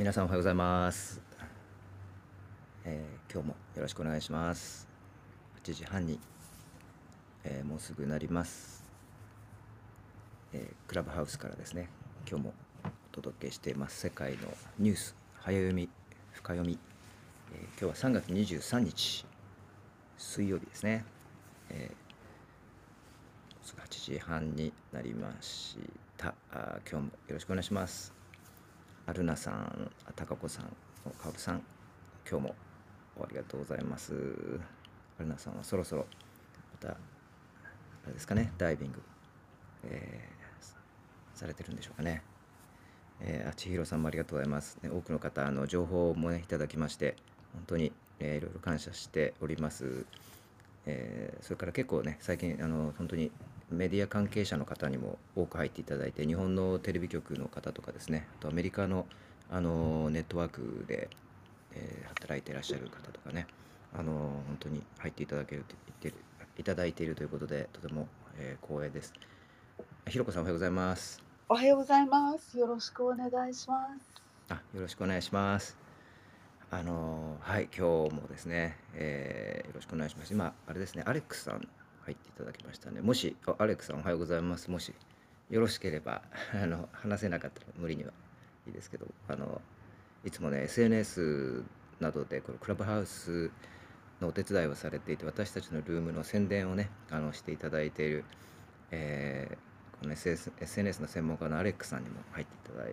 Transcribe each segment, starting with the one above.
皆さんおはようございます、えー、今日もよろしくお願いします。8時半に、えー、もうすぐなります、えー、クラブハウスからですね今日もお届けしています。世界のニュース早読み深読み、え今日は3月23日水曜日ですね、えー、8時半になりました。あ今日もよろしくお願いします。アルナさん、タカ子さん、カブさん、今日もありがとうございます。アルナさんはそろそろまた、あれですかね、ダイビング、えー、されてるんでしょうかね。えー、あちひろさんもありがとうございます。ね、多くの方、あの情報も、ね、いただきまして、本当に、えー、いろいろ感謝しております。えー、それから結構ね、最近、あの本当にメディア関係者の方にも多く入っていただいて日本のテレビ局の方とかですねあとアメリカのあのネットワークで、えー、働いていらっしゃる方とかねあの本当に入っていただけると言ってるいただいているということでとても、えー、光栄です。ひろこさんおはようございます。おはようございます。よろしくお願いします。あ、よろしくお願いします。あのはい今日もですね、えー、よろしくお願いします。今あれですねアレックスさん入っていただきましたね。もし、アレックさんおはようございます。もしよろしければ、あの話せなかったら無理にはいいですけど、あのいつもね、SNS などでこのクラブハウスのお手伝いをされていて、私たちのルームの宣伝をね、あのしていただいている、えー、この SS SNS の専門家のアレックさんにも入っていただ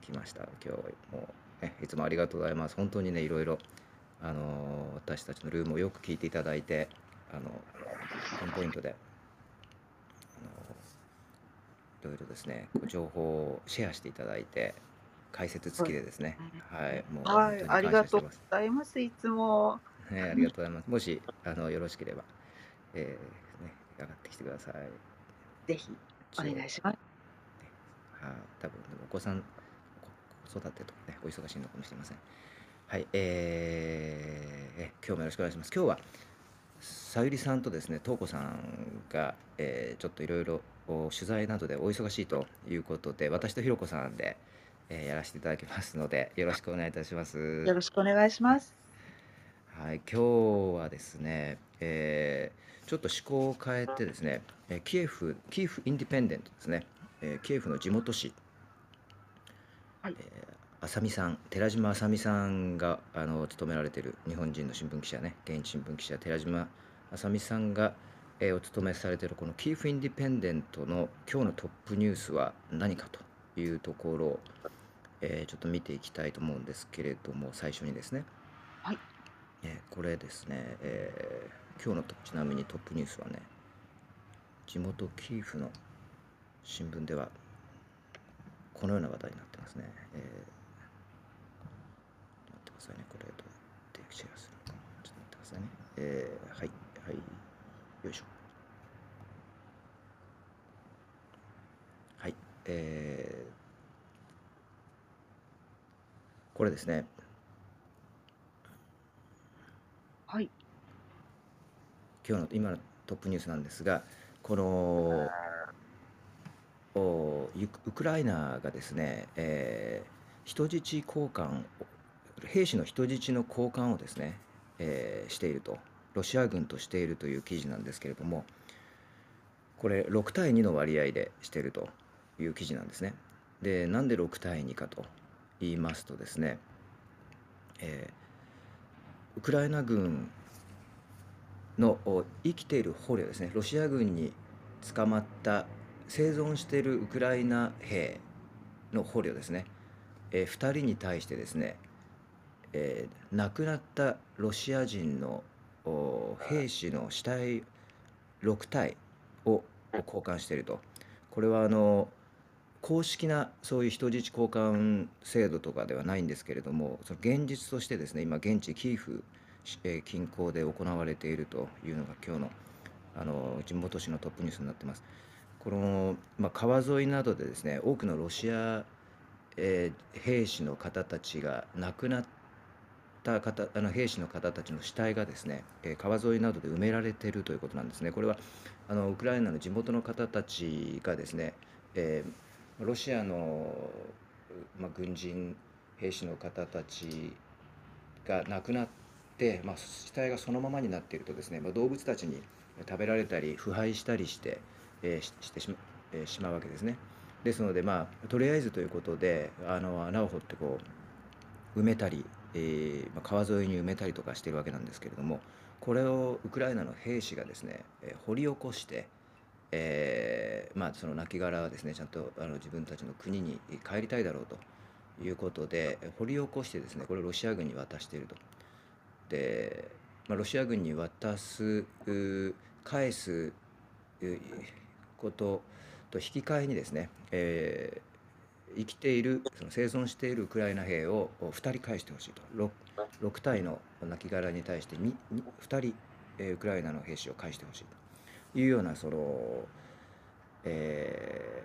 きました。今日も、ね、いつもありがとうございます。本当にね、いろいろあの私たちのルームをよく聞いていただいて、あのピンポイントであのいろいろですね情報をシェアしていただいて解説付きでですね、はい、もうはい、ありがとうございます。いつも。ね、ありがとうございます。もしあのよろしければ、えー、ね、上がってきてください。ぜひお願いします。はあ、多分お子さん子育てとかねお忙しいのかもしれません。はい、えー、今日もよろしくお願いします。今日はさゆりさんとですね、とうこさんが、えー、ちょっといろいろ取材などでお忙しいということで、私とひろこさんで、えー、やらせていただきますので、よろしくお願いいたします。よろしくお願いします。はい、今日はですね、えー、ちょっと思考を変えてですね、えキエフ、キエフインディペンデントですね、えキエフの地元紙、はい、え浅見さん寺島浅見さんがあの務められている日本人の新聞記者ね現地新聞記者寺島浅見さんが、えー、お務めされているこのキーフ・インディペンデントの今日のトップニュースは何かというところを、えー、ちょっと見ていきたいと思うんですけれども最初にですね、はいえー、これですね、え今日のちなみにトップニュースはね地元キーフの新聞ではこのような話題になってますね。えーさいね。これどうやってシェアするのかちょっと待ってくださいね。えー、はい、はい、よいしょ。はい、えー、これですね。はい。今日の今のトップニュースなんですが、このおウクライナがですね、えー、人質交換兵士の人質の交換をですね、えー、しているとロシア軍としているという記事なんですけれどもこれ6対2の割合でしているという記事なんですね。でなんで6対2かと言いますとですね、えー、ウクライナ軍の生きている捕虜ですねロシア軍に捕まった生存しているウクライナ兵の捕虜ですね、えー、2人に対してですねえー、亡くなったロシア人の兵士の死体6体を交換しているとこれはあの公式なそういう人質交換制度とかではないんですけれどもその現実としてですね今現地キーフ近郊で行われているというのが今日のあの地元紙のトップニュースになってます。この、まあ、川沿いなどでですね多くのロシア、えー、兵士の方たちが亡くなった方あの兵士の方たちの死体がですね、え川沿いなどで埋められているということなんですね。これはあのウクライナの地元の方たちがですね、えー、ロシアの、まあ、軍人兵士の方たちが亡くなって、まあ、死体がそのままになっているとですね、まあ、動物たちに食べられたり腐敗したりして,、えーししてしま,、えーしまうわけですね。ですのでまあとりあえずということであの穴を掘ってこう埋めたり、えーまあ、川沿いに埋めたりとかしてるわけなんですけれどもこれをウクライナの兵士がですね、えー掘り起こして、えーまあ、その亡骸はですねちゃんとあの自分たちの国に帰りたいだろうということで掘り起こしてですねこれをロシア軍に渡していると。で、まあ、ロシア軍に渡す返すことと引き換えにですね、えー生きているその生存しているウクライナ兵を2人返してほしいと 6, 6体の亡骸に対して2人、えウクライナの兵士を返してほしいというようなその、え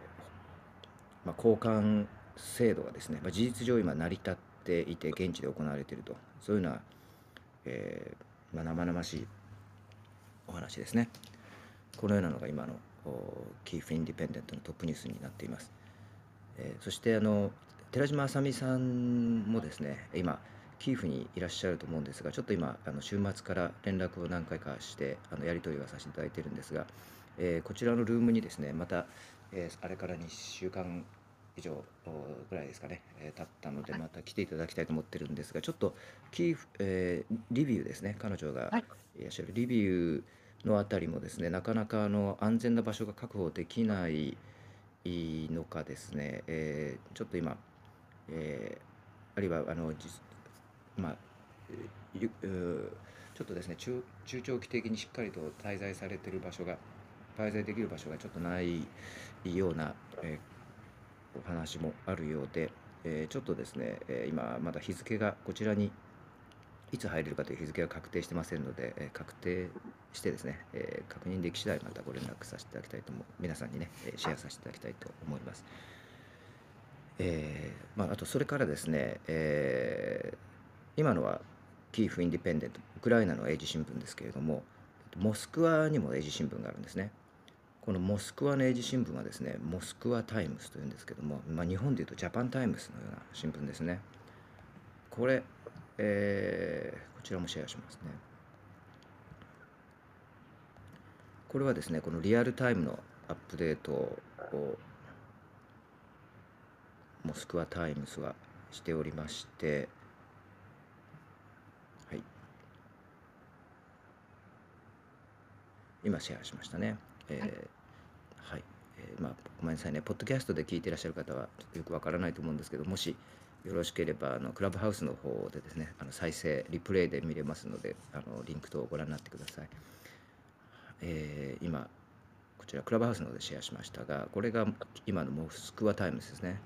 ーまあ、交換制度がですね、まあ、事実上今成り立っていて現地で行われているとそういうような、えーまあ、生々しいお話ですね。このようなのが今のキーフ・インディペンデントのトップニュースになっています。えーそしてあの寺島あさみさんもですね今キーフにいらっしゃると思うんですがちょっと今あの週末から連絡を何回かしてあのやり取りはさせていただいているんですが、えーこちらのルームにですねまた、えーあれから2週間以上おぐらいですかね、えー経ったのでまた来ていただきたいと思ってるんですがちょっとキーフ、えーリビウですね彼女がはい。いらっしゃる。リビウのあたりもですねなかなかあの安全な場所が確保できないのかですね、えーちょっと今、えーあるいはあのまあゆうちょっとですね中中長期的にしっかりと滞在されている場所が滞在できる場所がちょっとないような、えーお話もあるようで、えーちょっとですね、えー今まだ日付がこちらにいつ入れるかという日付が確定してませんので、えー確定してですね、えー確認でき次第またご連絡させていただきたいと思う皆さんにね、えーシェアさせていただきたいと思います。えーまあ、あとそれからですね、えー今のはキーフ・インディペンデントウクライナの英字新聞ですけれどもモスクワにも英字新聞があるんですねこのモスクワの英字新聞はですねモスクワタイムスというんですけども、まあ、日本でいうとジャパンタイムスのような新聞ですねこれ、えーこちらもシェアしますね。これはですねこのリアルタイムのアップデートをモスクワタイムズはしておりましてはい。今シェアしましたね。えーはい。はい、えーまあごめんなさいね。ポッドキャストで聞いていらっしゃる方はちょっとよくわからないと思うんですけどもしよろしければあのクラブハウスの方でですねあの再生リプレイで見れますのであのリンク等をご覧になってください、えー今こちらクラブハウスの方でシェアしましたがこれが今のモスクワタイムズですね。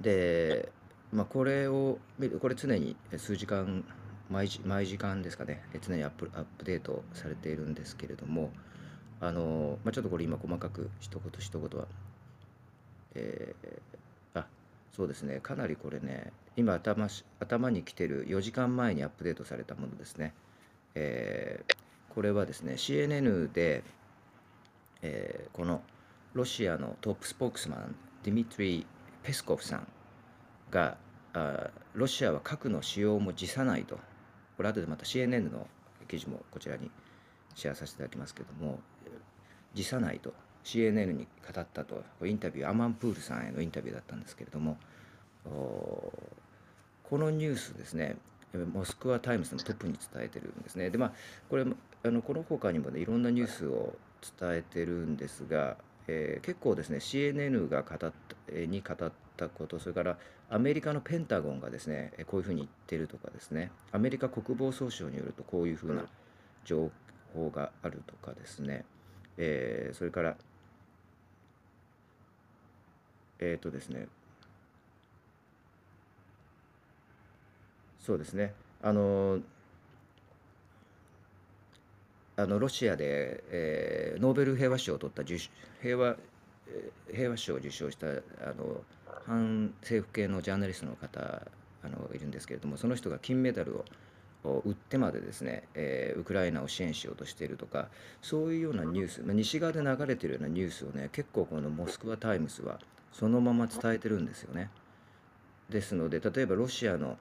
で、まあ、これを見るこれ常に数時間毎時毎時間ですかねえ常にアップアップデートされているんですけれどもあの、まあ、ちょっとこれ今細かく一言一言はえーそうですね。かなりこれね今頭頭に来てる4時間前にアップデートされたものですね、えーこれはですね CNN で、えーこのロシアのトップスポークスマンディミトリー・ペスコフさんがあロシアは核の使用も辞さないと。これ後でまた CNN の記事もこちらにシェアさせていただきますけども辞さないと。CNN に語ったと。インタビューアマンプールさんへのインタビューだったんですけれどもこのニュースですねモスクワタイムズのトップに伝えてるんですね。でまあこれあのこの他にもねいろんなニュースを伝えてるんですが、えー結構ですね CNN が語ったえーに語ったことそれからアメリカのペンタゴンがですねこういうふうに言ってるとかですねアメリカ国防総省によるとこういうふうな情報があるとかですね、えーそれからえっ、とですね。そうですね。あのあのロシアで、えーノーベル平和賞を取った受賞平和平和賞を受賞したあの反政府系のジャーナリストの方あのいるんですけれどもその人が金メダルをを売ってまでですね、えーウクライナを支援しようとしているとかそういうようなニュース、まあ、西側で流れているようなニュースをね結構このモスクワ・タイムズはそのまま伝えてるんですよね。ですので例えばロシアの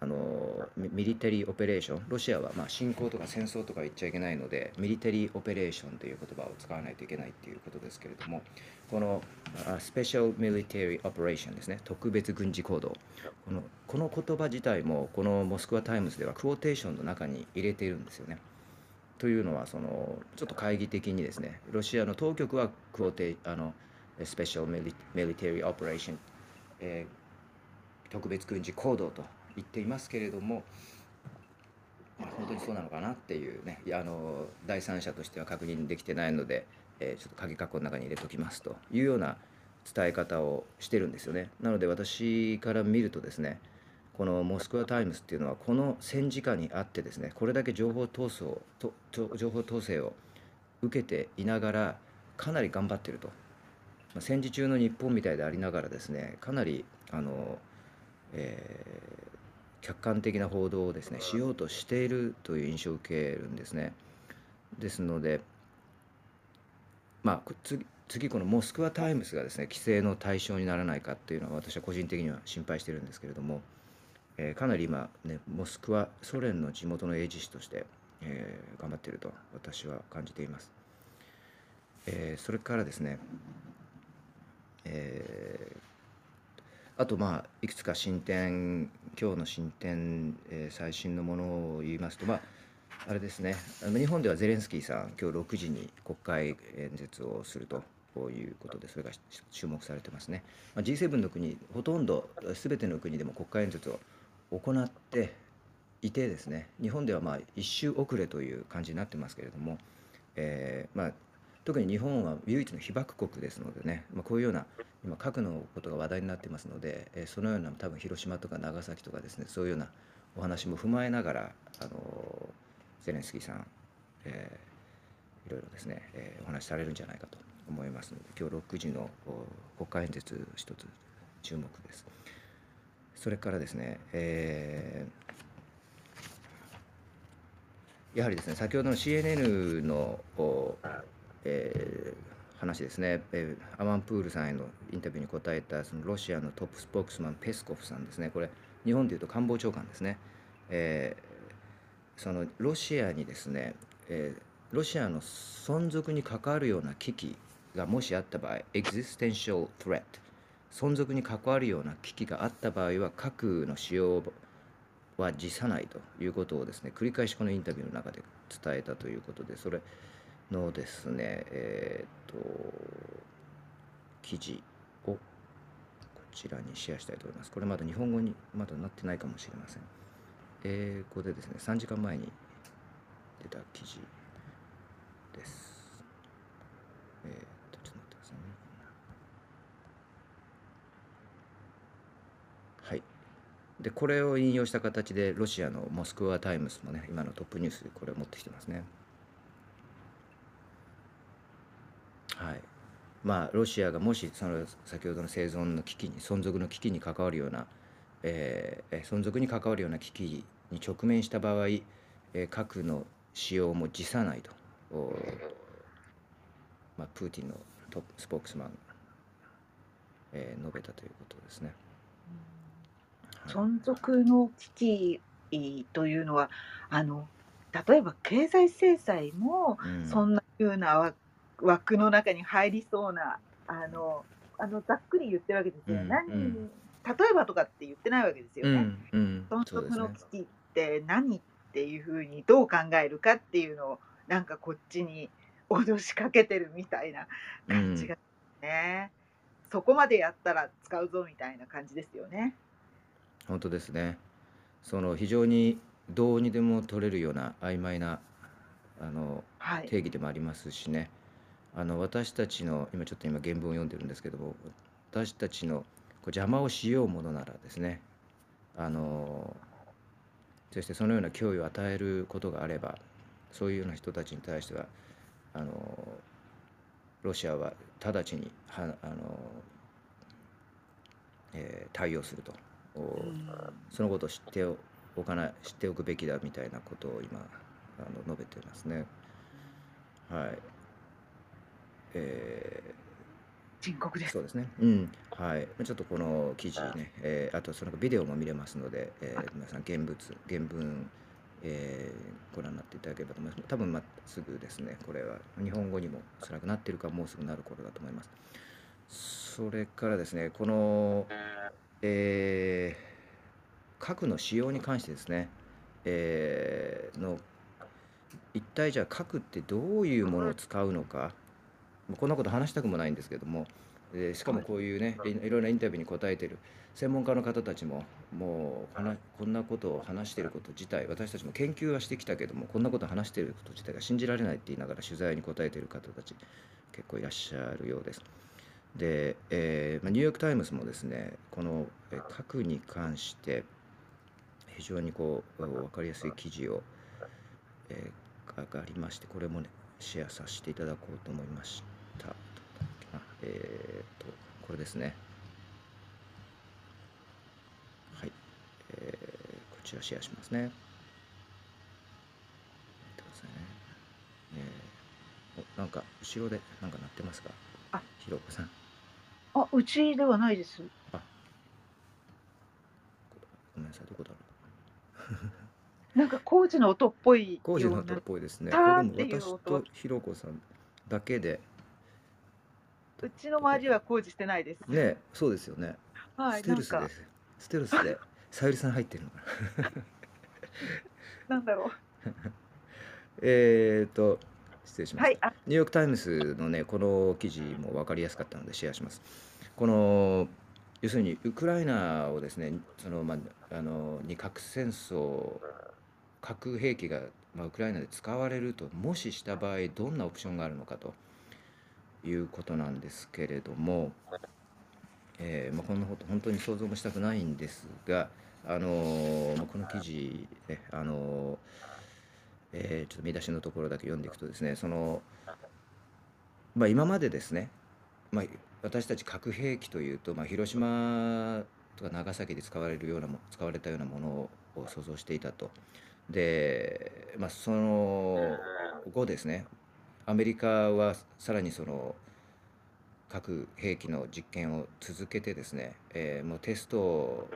あの military operation ロシアはまあ侵攻とか戦争とか言っちゃいけないので military operation という言葉を使わないといけないっていうことですけれどもこのspecial military operation ですね特別軍事行動このこの言葉自体もこのモスクワ・タイムズでは quotation の中に入れているんですよね。というのはそのちょっと懐疑的にですねロシアの当局はクォーテあの special military operation、えー特別軍事行動と言っていますけれども、まあ、本当にそうなのかなっていうねあの第三者としては確認できてないので、えーちょっと鍵括弧の中に入れときますというような伝え方をしてるんですよね。なので私から見るとですねこのモスクワ・タイムズっていうのはこの戦時下にあってですねこれだけ情報闘争と情報統制を受けていながらかなり頑張ってると、まあ、戦時中の日本みたいでありながらですねかなりあの、えー客観的な報道をですねしようとしているという印象を受けるんですね。ですのでまあこ次次このモスクワ・タイムズがですね規制の対象にならないかっていうのは私は個人的には心配してるんですけれども、えーかなり今ねモスクワソ連の地元の英字紙として、えー頑張っていると私は感じています。えーそれからですね、えーあとまあいくつか進展今日の進展、えー最新のものを言いますとまああれですね。あの日本ではゼレンスキーさん今日6時に国会演説をするということでそれが注目されてますね、まあ、G7 の国ほとんど全ての国でも国会演説を行っていてですね。日本ではまあ一周遅れという感じになってますけれども、えーまあ、特に日本は唯一の被爆国ですのでね、まあ、こういうような今核のことが話題になってますので、えーそのような多分広島とか長崎とかですねそういうようなお話も踏まえながら、あのゼレンスキーさん、えーいろいろですね、えーお話しされるんじゃないかと思いますので今日6時の国会演説一つ注目です。それからですね、えーやはりですね先ほどの CNN の、えー話ですね、えーアマンプールさんへのインタビューに答えたそのロシアのトップスポークスマンペスコフさんですね。これ日本でいうと官房長官ですね、えーそのロシアにですね、えーロシアの存続に関わるような危機がもしあった場合 existential threat 存続に関わるような危機があった場合は核の使用は辞さないということをですね繰り返しこのインタビューの中で伝えたということでそれのですねえーと記事をこちらにシェアしたいと思います。これまだ日本語にまだなってないかもしれません。英語でですね3時間前に出た記事です。えーとちょっと待ってくださいね。はい。でこれを引用した形でロシアのモスクワ・タイムズもね今のトップニュースでこれを持ってきてますね。はい。まあロシアがもしその先ほどの生存の危機に存続の危機に関わるような、えーえー存続に関わるような危機に直面した場合、えー核の使用も辞さないと、おまあ、プーティンのトップスポークスマンが、えー述べたということですね。はい。存続の危機というのはあの例えば経済制裁もうん。そんなふうなわ枠の中に入りそうなあのあのざっくり言ってるわけですよ、うん何うん。例えばとかって言ってないわけですよね。うんうん。その危機って何っていうふうにどう考えるかっていうのをなんかこっちに脅しかけてるみたいな感じがね、そこまでやったら使うぞみたいな感じですよね。本当ですね。その非常にどうにでも取れるような曖昧なあのはい、定義でもありますしねあの私たちの今ちょっと今原文を読んでるんですけども私たちのこう邪魔をしようものならですねあのそしてそのような脅威を与えることがあればそういうような人たちに対してはあのロシアは直ちにはあの、えー対応すると。おうんそのことを知っておかない知っておくべきだみたいなことを今あの述べてますね。はい。えー深刻です。そうですね。うん。はい。ちょっとこの記事ね、えー、あとそのビデオも見れますので、えー、皆さん現物、原文、えー、ご覧になっていただければと思います。多分まっすぐですね、これは日本語にもおそらくなってるか、もうすぐなる頃だと思います。それからですね、この、えー、核の使用に関してですね、えー、の一体じゃあ核ってどういうものを使うのか、こんなこと話したくもないんですけども、でしかもこういうねいいろんなインタビューに答えてる専門家の方たちももうこんなこんなことを話していること自体私たちも研究はしてきたけどもこんなことを話していること自体が信じられないって言いながら取材に答えている方たち結構いらっしゃるようです。で、えーまあ、ニューヨーク・タイムズもですねこの核に関して非常にこう分かりやすい記事を、えー、がありましてこれもねシェアさせていただこうと思いました。えっ、と、これですね。はい。えー、こちらシェアしますね。待ってくださいね。えー、お、なんか、後ろで、なんか鳴ってますか？あ、ひろこさん。あ、うちではないです。あ、ごめんなさい、どこだろう。なんか工事の音っぽい工事の音っぽいですね。これも私とひろこさんだけでうちの周りは工事してないです。ねそうですよね。はステルスです。ステルスで、さゆりさん入ってるのかな。なんだろう。えっと、失礼しまはした。ニューヨーク・タイムズのね、この記事も分かりやすかったのでシェアします。この要するにウクライナをですね、そのまああのに核戦争、核兵器がまあウクライナで使われると、もしした場合どんなオプションがあるのかと。いうことなんですけれども、えー、まあ、こんなこと本当に想像もしたくないんですが、あのー、この記事、ね、あのー、えちょっと見出しのところだけ読んでいくとですねその、まあ、今までですね、まあ、私たち核兵器というと、まあ、広島とか長崎で使われるようなも使われたようなものを想像していたと。で、まあ、その後ですねアメリカはさらにその核兵器の実験を続けてですね、えー、もうテスト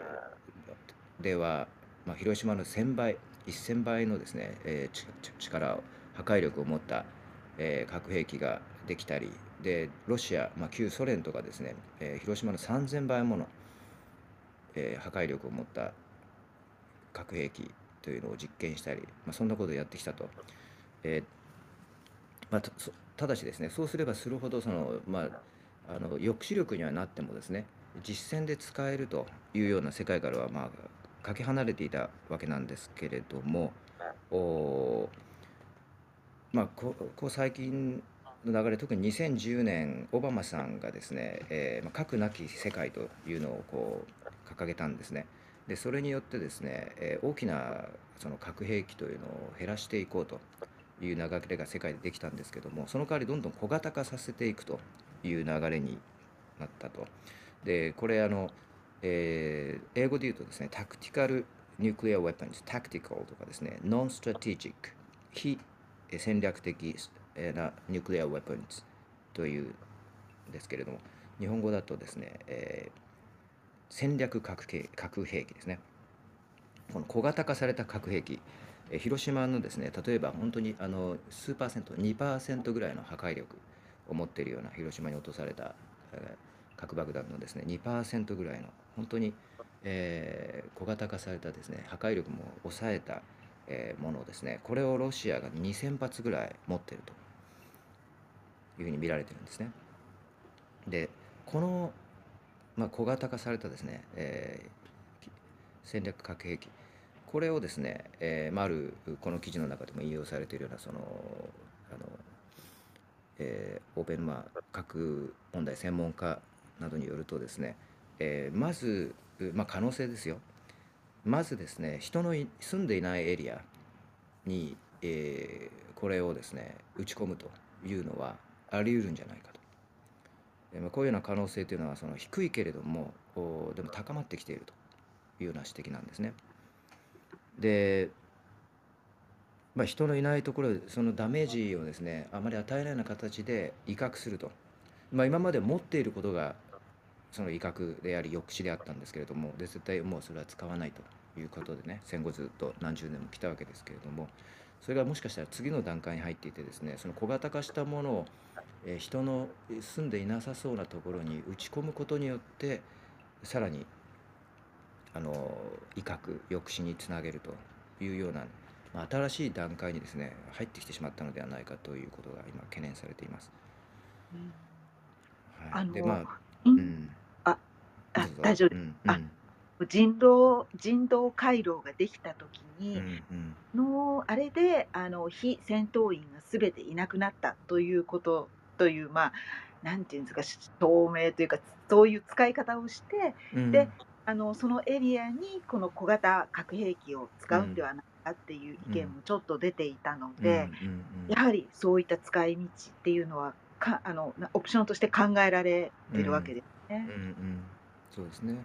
では、まあ、広島の1000倍1000倍のですね、えー、力を破壊力を持った、えー、核兵器ができたりでロシア、まあ、旧ソ連とかですね、えー、広島の3000倍もの、えー、破壊力を持った核兵器というのを実験したり、まあ、そんなことをやってきたと。えーまあ、ただしですねそうすればするほどその、まあ、あの抑止力にはなってもですね実戦で使えるというような世界からはまあかけ離れていたわけなんですけれどもお、まあ、ここ最近の流れ特に2010年オバマさんがですね、えーまあ、核なき世界というのをこう掲げたんですね。でそれによってですね、えー、大きなその核兵器というのを減らしていこうという流れが世界でできたんですけどもその代わりどんどん小型化させていくという流れになったと。でこれあの、えー、英語で言うとですね tactical nuclear weapons tactical とかですね non-strategic 非戦略的な nuclear weapons というんですけれども日本語だとですね、えー、戦略核核兵器ですねこの小型化された核兵器広島のですね例えば本当にあの数パーセント2%ぐらいの破壊力を持っているような広島に落とされた、核爆弾のですね2%ぐらいの本当に、えー、小型化されたですね破壊力も抑えた、えー、ものですねこれをロシアが2000発ぐらい持っているというふうに見られてるんですね。でこの、まあ、小型化されたですね、えー、戦略核兵器これをですね、えー、まあ、るこの記事の中でも引用されているようなそのあの、えー、オーペン、まあ、核問題専門家などによるとですね、えー、まず、まあ、可能性ですよまずですね人の住んでいないエリアに、えー、これをですね打ち込むというのはあり得るんじゃないかと。えまあ、こういうような可能性というのはその低いけれどもでも高まってきているというような指摘なんですね。で、まあ、人のいないところでそのダメージをですねあまり与えないような形で威嚇すると。まあ、今まで持っていることがその威嚇であり抑止であったんですけれどもで絶対もうそれは使わないということでね戦後ずっと何十年も来たわけですけれどもそれがもしかしたら次の段階に入っていてですねその小型化したものを、え人の住んでいなさそうなところに打ち込むことによってさらにあの威嚇抑止につなげるというような、まあ、新しい段階にですね入ってきてしまったのではないかということが今懸念されています。うん。はい、あのでまあ、ううん。ん、あどうぞ。大丈夫うんあ人道人道回廊ができた時うんに、うん。のあれであの非戦闘員が全ていなくなったということというまあなんていうんですか証明というかそういう使い方をしてうん。であのそのエリアにこの小型核兵器を使うんではないかっていう意見もちょっと出ていたので、やはりそういった使い道っていうのはかあのなオプションとして考えられてるわけですね。うんうん、そうですね。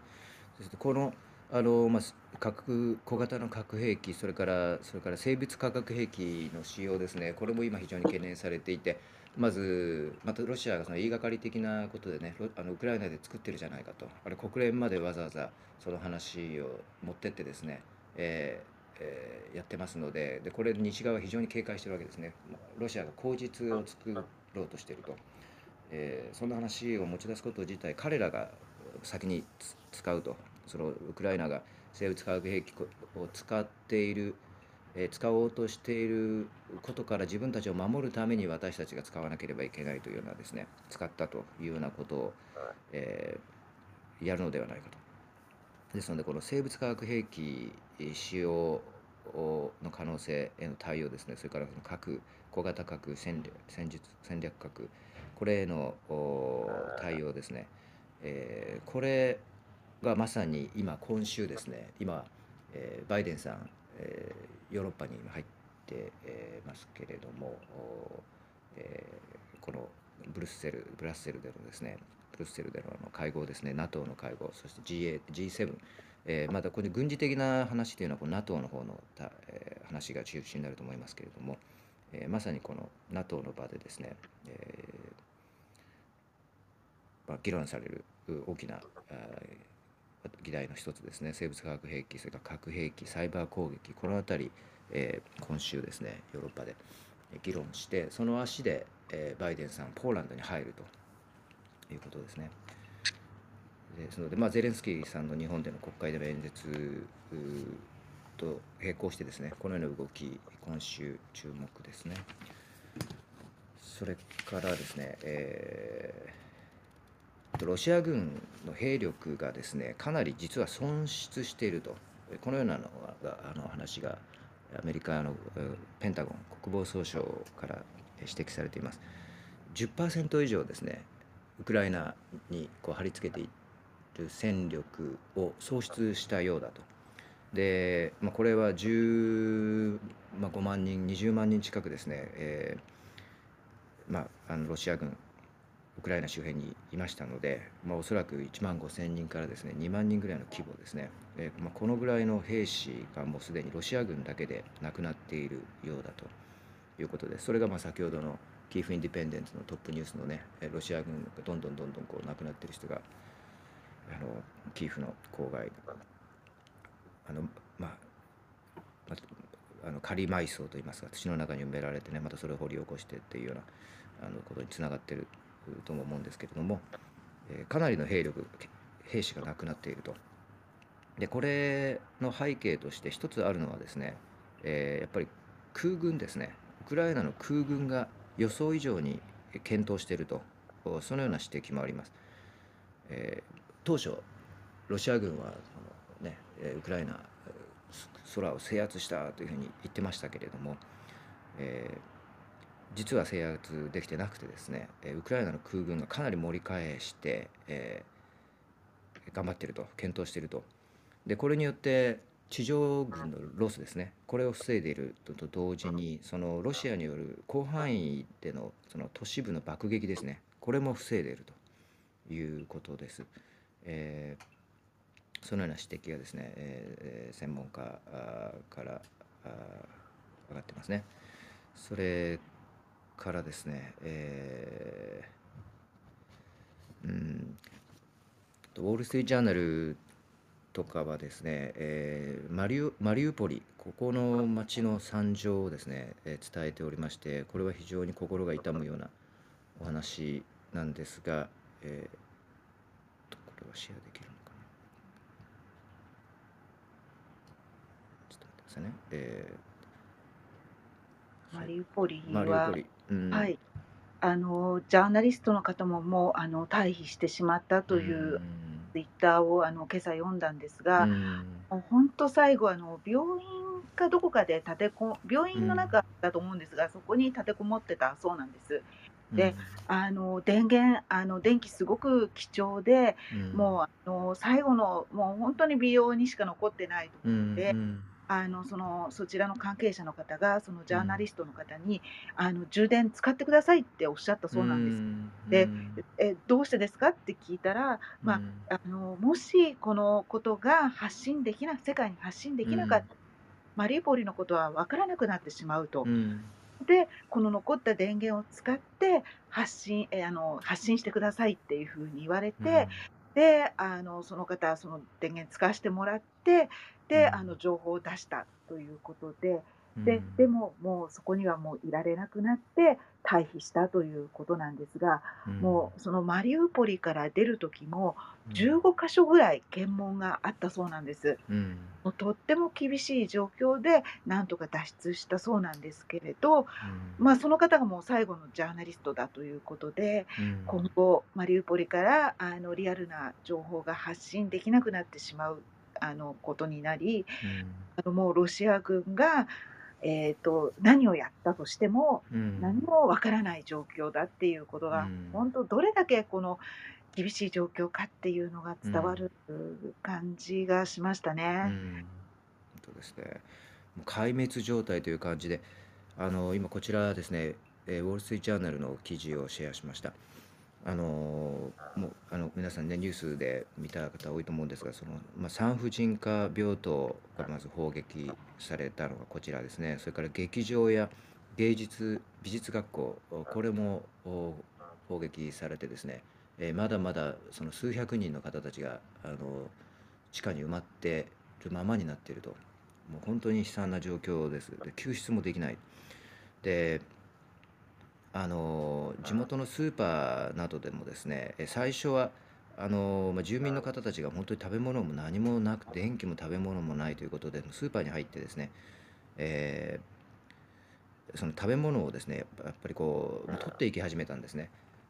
そしてこのあのまあす核小型の核兵器それからそれから生物化学兵器の使用ですね。これも今非常に懸念されていて、まずまたロシアがその言いがかり的なことでね、あのウクライナで作ってるじゃないかと。あれ国連までわざわざその話を持ってってですね。えーえーやってますのででこれ西側は非常に警戒してるわけですねロシアが口実を作ろうとしていると、えーそんな話を持ち出すこと自体彼らが先に使うとそのウクライナが生物化学兵器を使っている、えー使おうとしていることから自分たちを守るために私たちが使わなければいけないというようなですね使ったというようなことを、えーやるのではないかと。ですのでこの生物化学兵器使用の可能性への対応ですねそれからその核小型核戦略戦術戦略核これへのお対応ですね、えーこれがまさに今今週ですね今、えーバイデンさん、えーヨーロッパに入って、ますけれども、このブルッセルブラッセルでのですねブルッセルでの会合ですね NATO の会合そして GA G7 えーまたこれ軍事的な話というのはこの NATO の方の、話が中心になると思いますけれども、えーまさにこの NATO の場でですね、えーまあ、議論される大きな議題の一つですね生物化学兵器それから核兵器サイバー攻撃この辺り、えー今週ですねヨーロッパで議論してその足で、えーバイデンさんポーランドに入るということですね。ですので、まあ、ゼレンスキーさんの日本での国会での演説と並行してですねこのような動き今週注目ですねそれからですね、えーロシア軍の兵力がですねかなり実は損失しているとこのようなのがあの話がアメリカのペンタゴン国防総省から指摘されています10%以上ですねウクライナにこう貼り付けている戦力を喪失したようだと。で、まあ、これは15万人20万人近くですね、えーまあ、あのロシア軍ウクライナ周辺にいましたので、まあ、おそらく1万5千人からですね2万人ぐらいの規模ですね、えーまあ、このぐらいの兵士がもうすでにロシア軍だけで亡くなっているようだと。いうことでそれがまあ先ほどのキーフ・インディペンデンツのトップニュースのねロシア軍がどんどんどんどんこう亡くなっている人があのキーフの郊外あのまあまあの仮埋葬といいますか土の中に埋められてねまたそれを掘り起こしてっていうようなあのことにつながっているとも思うんですけれども、えーかなりの兵力兵士が亡くなっていると。でこれの背景として一つあるのはですね、えーやっぱり空軍ですねウクライナの空軍が予想以上に検討しているとそのような指摘もあります。えー当初ロシア軍はその、ね、ウクライナ空を制圧したというふうに言ってましたけれども、えー実は制圧できてなくてですね、えウクライナの空軍がかなり盛り返して、えー頑張ってると検討しているとでこれによって地上軍のロスですねこれを防いでいると同時にそのロシアによる広範囲でのその都市部の爆撃ですねこれも防いでいるということです。えーそのような指摘がですね、えー専門家からあ上がってますね。それからですね、えーうん、ウォール・ストリート・ジャーナルとかはですね、えーマリウマリウポリ、ここの町の惨状をですね、えー伝えておりまして、これは非常に心が痛むようなお話なんですが、えーと、これはシェアできるのかな。ちょっと待ってくださいね。えーマリウポリマリウポリ。うはん。い、あの、ジャーナリストの方ももう、あの、退避してしまったうというツイッターを、あの、今朝読んだんですうが、本当最後、あの、病院かどこかで立てこ病う院のん。中だと思うんですが、そこに立てこもってたそうなんです。で、うん。あの、電源あの、電気すごく貴重で、うん。もう、あの、最後の、もう本当に美容にしか残ってないとうころでん。あの、その、そちらの関係者の方が、そのジャーナうん。リストの方に、あの、充電使ってくださいっておっしゃったうそうなんです。ん。うで、ん。え、どうしてですかって聞いたら、まうん。あ、あの、もしこのことが発信できな世界に発信でうきなかったん。マリウポリのことは分からなくなってしまうと。うん。で、この残った電源を使って発信え、あの、発信してくださいっていう風に言われて、うん。で、あの、その方、その電源使わしてもらって、うで、あの、ん。情報を出したということで、うで、でん。も、もうそこにはもういられなくなって退避したということなんですが、うん。もうそのマリウポリから出る時もうん。15か所ぐらい検問があったそうなんです。うん。もうとっても厳しい状況でなんとか脱出したそうなんですけれど、うん。まあ、その方がもう最後のジャーナリストだということで、うん。今後マリウポリからあのリアルな情報が発信できなくなってしまうあのことになり、うん。あのもうロシア軍がえーと、何をやったとしてもう何ん。もわからない状況だっていうことうが、ん。本当どれだけこの厳しい状況かっていうのがうん。伝わる感じがしましたうね。ん。そうですね。壊滅状態という感じで、あの、今こちらですね、えーウォール・ストリート・ジャーナルの記事をシェアしました。あのもうあの皆さんねニュースで見た方多いと思うんですがその、まあ、産婦人科病棟がまず砲撃されたのがこちらですね。それから劇場や芸術美術学校これも砲撃されてですね、えーまだまだその数百人の方たちがあの地下に埋まっているままになっていると。もう本当に悲惨な状況です。で救出もできない。であの地元のスーパーなどでもですね最初はあの、まあ、住民の方たちが本当に食べ物も何もなく電気も食べ物もないということでスーパーに入ってですね、えーその食べ物をですねやっぱりこう取っていき始めたんですね。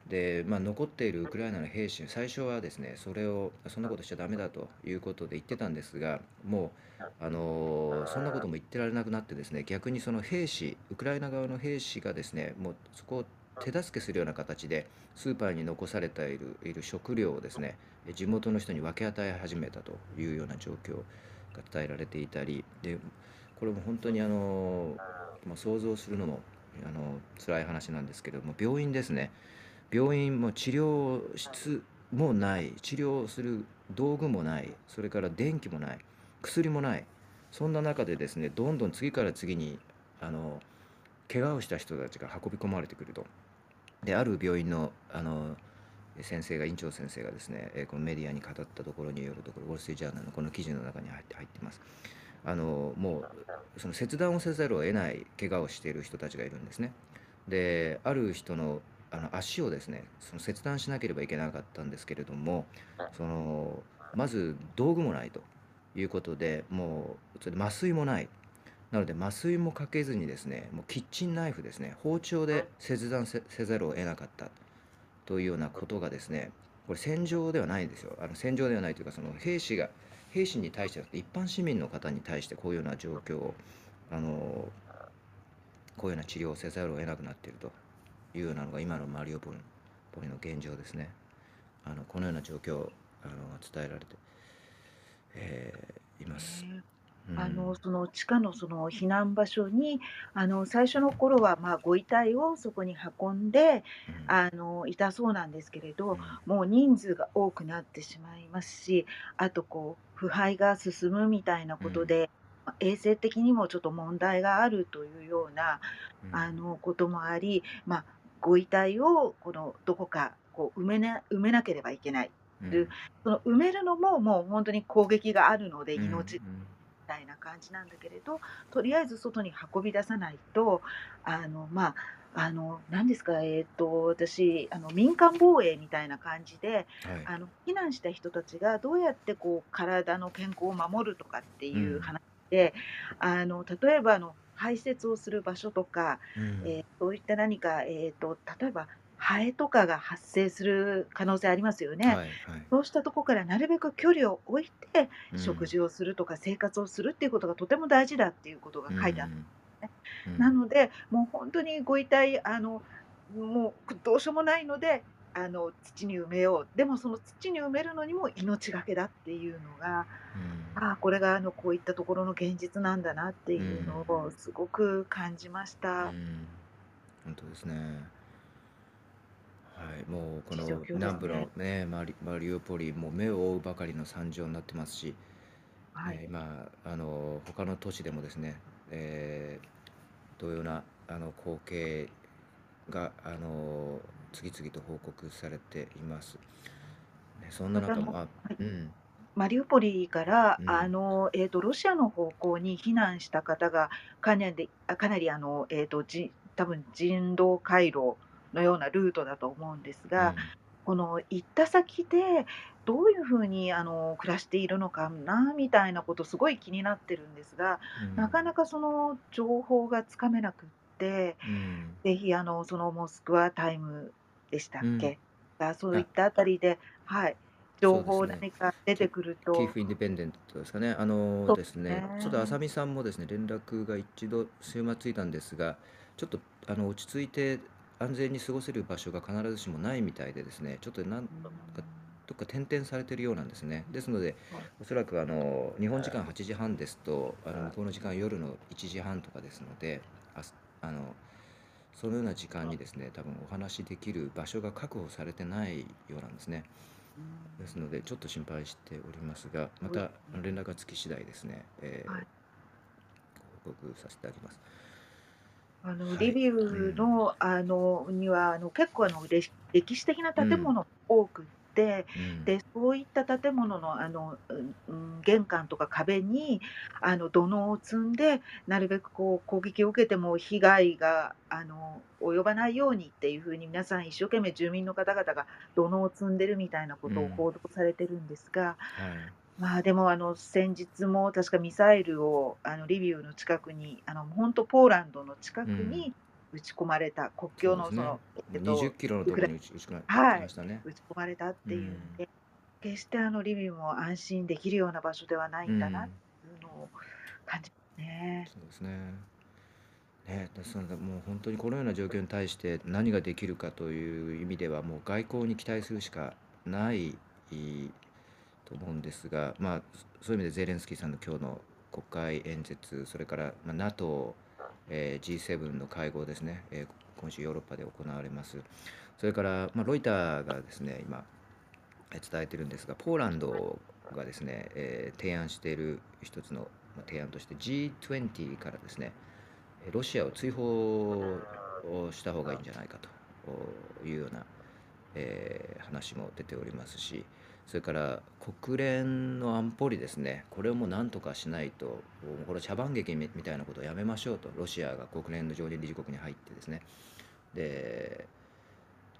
で、まあ、残っているウクライナの兵士最初はですねそれをそんなことしちゃダメだということで言ってたんですがもうあのそんなことも言ってられなくなってですね逆にその兵士ウクライナ側の兵士がですねもうそこを手助けするような形でスーパーに残されているいる食料をですね地元の人に分け与え始めたというような状況が伝えられていたりでこれも本当にあの、まあ、想像するのもあの辛い話なんですけれども病院ですね。病院も治療室もない治療する道具もないそれから電気もない薬もないそんな中でですねどんどん次から次にあの怪我をした人たちが運び込まれてくると。である病院のあの先生が院長先生がですねえこのメディアに語ったところによるところウォール・ストリート・ジャーナルのこの記事の中に入って入ってます。あのもうその切断をせざるを得ない怪我をしている人たちがいるんですね。である人のあの足をですねその切断しなければいけなかったんですけれどもそのまず道具もないということでもうそれで麻酔もない。なので麻酔もかけずにですねもうキッチンナイフですね包丁で切断せせざるを得なかった。というようなことがですねこれ戦場ではないですよ。あの戦場ではないというかその兵士が兵士に対して一般市民の方に対してこういうような状況をあのこういうような治療をせざるを得なくなっているというようなのが今のマリウポリポリの現状ですね。あのこのような状況あの伝えられて、えーいます。ねあの、うん。その地下のその避難場所に、あの、最初の頃は、まあ、ご遺体をそこに運んで、うん。あの、いたそうなんですけれど、うん。もう人数が多くなってしまいますし、あとこう、腐敗が進むみたいなことで、ま衛生的にもちょっと問題があるというような、うん。あの、こともあり、まあ、ご遺体をこのどこかこう埋めな埋めなければいけない。る、うん。その埋めるのももう本当に攻撃があるのでうん命みたいな感じなんだけれど、とりあえず外に運び出さないと、あの、まあ、あの、何ですか、えっと、私、あの、民間防衛みたいな感じで、うんはい。あの、避難した人たちがどうやってこう、体の健康を守るとかっていううん。話で、あの、例えば、あの、排泄をする場所とか、うん。えーそういった何か、えっと、例えば、ハエとかが発生する可能性ありますよね。はいはい。そうしたところからなるべく距離を置いてうん。食事をするとか生活をするっていうことがとても大事だっていうことが書いてある。うん。なのでもう本当にご遺体あのもうどうしようもないのであの土に埋めよう。でもその土に埋めるのにも命がけだっていうのがうん。ああこれがあのこういったところの現実なんだなっていうのをすごく感じました。うん。本当ですね。はい、もうこの南部のね、マリ、マリウポリ、もう目を覆うばかりの惨状になってますし、はい。えー今、あの、他の都市でもですね、えー同様なあの光景が、あの、次々と報告されています。ね、そんな中も、あ、はい。うん、マリウポリから、うん。あのえー、とロシアの方向に避難した方がかなりあかなりあの、えー、とじ多分人道回廊のようなルートだと思うんですが、この行った先でどういうふうにあの暮らしているのかなみたいなことすごい気になってるんですが、うん、なかなかその情報がつかめなくってうん、ぜひあのそのモスクワタイムでしたっけ、うん。がそういったあたりで、はい、情報そうですね何か出てくると。キーフ・インディペンデントですかね、あのそうですね、ね。ちょっと浅見さんもですね、連絡が一度週末ついたんですが、ちょっとあの落ち着いて安全に過ごせる場所が必ずしもないみたいでですね、ちょっとなんかどっか転々されてるようなんですね。ですので、おそらくあの日本時間8時半ですと、あの向こうの時間夜の1時半とかですので、あすあのそのような時間にですね、多分お話しできる場所が確保されてないようなんですね。ですので、ちょっと心配しておりますが、また連絡がつき次第ですね、えーはい。報告させていただきます。あのはい。リビウの,、あのにはあの結構あの歴歴史的な建物が多くうん。でそういった建物のあの、うんうん玄関とか壁にあの土のうを積んでなるべくこう攻撃を受けても被害があの及ばないようにっていうふうに皆さん一生懸命住民の方々が土のうを積んでるみたいなことをうん。報道されてるんですが、はい。まあでもあの先日も確かミサイルをあのリビウの近くにあの本当ポーランドの近くに撃ち込まれた、国境のそのえっと20キロのところに打ち打ち込まはいれましたね。撃ち込まれたっていうので、決してあのリビウも安心できるような場所ではないんだなっていうのを感じますね。そうですね。ね、ですのでもう本当にこのような状況に対して何ができるかという意味ではもう外交に期待するしかないと思うんですが、まあ、そそういう意味でゼレンスキーさんの今日の国会演説それから、まあ、NATO、え G7 の会合ですね、え今週ヨーロッパで行われます。それから、まあ、ロイターがですね今伝えてるんですがポーランドがですね、え提案している一つの提案として G20 からですねロシアを追放をした方がいいんじゃないかというような、え話も出ておりますしそれから国連の安保理ですね。これをもう何とかしないとこれ茶番劇みたいなことをやめましょうと。ロシアが国連の常任理事国に入ってですね。で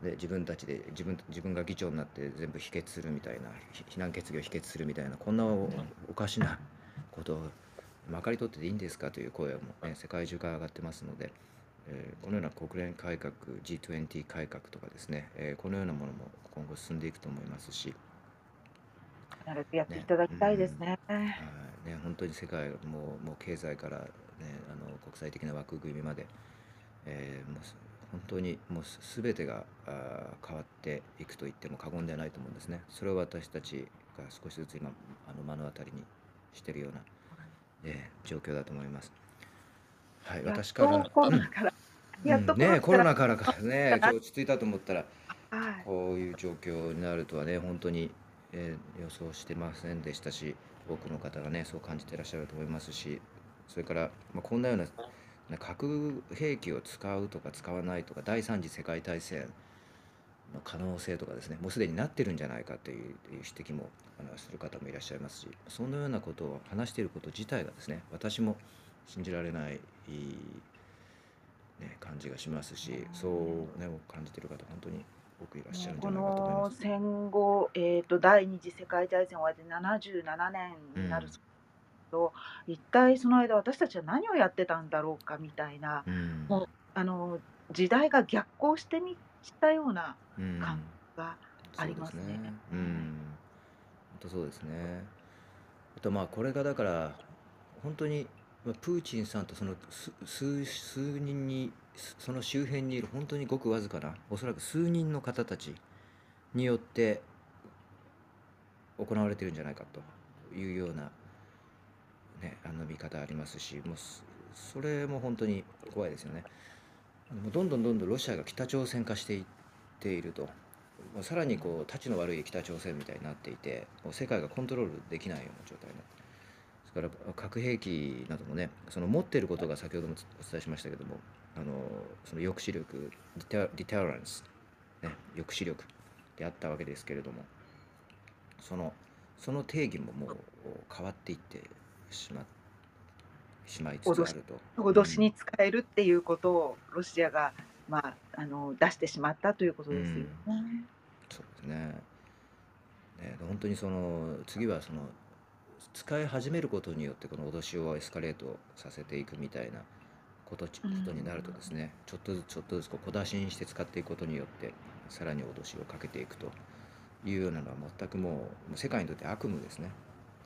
で自分たちで自分自分が議長になって全部否決するみたいな非難決議を否決するみたいなこんなおおかしなことをまかり取ってていいんですかという声も、ね、世界中から上がってますので、えーこのような国連改革 G20 改革とかですね、えーこのようなものも今後進んでいくと思いますし、必ずやっていただきたいですね。はい。ね、本当に世界ももう経済から、ね、あの国際的な枠組みまで、えーもうす本当にもうす全てがあー変わっていくと言っても過言ではないと思うんですね。それを私たちが少しずつ今あの目の当たりにしているような、えー状況だと思います。はい、やっ私から、とコロナから、やっとうんね、コロナかからかね、今日落ち着いたと思ったら、ら、はい、こういう状況になるとはね、本当に、えー予想してませんでしたし、多くの方がね、そう感じてらっしゃると思いますし、それから、まあ、こんなような、核兵器を使うとか使わないとか、第三次世界大戦の可能性とかですねもうすでになってるんじゃないかという指摘もあのする方もいらっしゃいますしそのようなことを話していること自体がですね私も信じられない、ね、感じがしますしそうね感じている方本当に多くいらっしゃるんじゃないかと思いまのす。戦後、えー、と第二次世界大戦終わって77年になるうんと、一体その間私たちは何をやってたんだろうかみたいな、うんもうあの時代が逆行してみしたようなうん感がありますねそうですね。うん。本当そうですね。あとまあこれがだから本当にまあプーチンさんとその数数数人にすその周辺にいる本当にごくわずかなおそらく数人の方たちによって行われてるんじゃないかというような、ね、あの見方ありますしもうそれも本当に怖いですよね。どんどんどんどんロシアが北朝鮮化していっていると。さらにこうたちの悪い北朝鮮みたいになっていてもう世界がコントロールできないような状態になってですから核兵器などもねその持っていることが先ほどもお伝えしましたけどもあのその抑止力ディタデランス、ね、抑止力であったわけですけれどもそのその定義ももう変わっていってしましまいつつあると。脅しに使えるっていうことをロシアが、まあ、あの出してしまったということですよね。そうですね。ね、本当にその次はその使い始めることによってこの脅しをエスカレートさせていくみたいなことことになるとですね、ちょっとずつちょっとずつこう小出しにして使っていくことによってさらに脅しをかけていくというようなのは全くもう世界にとって悪夢ですね。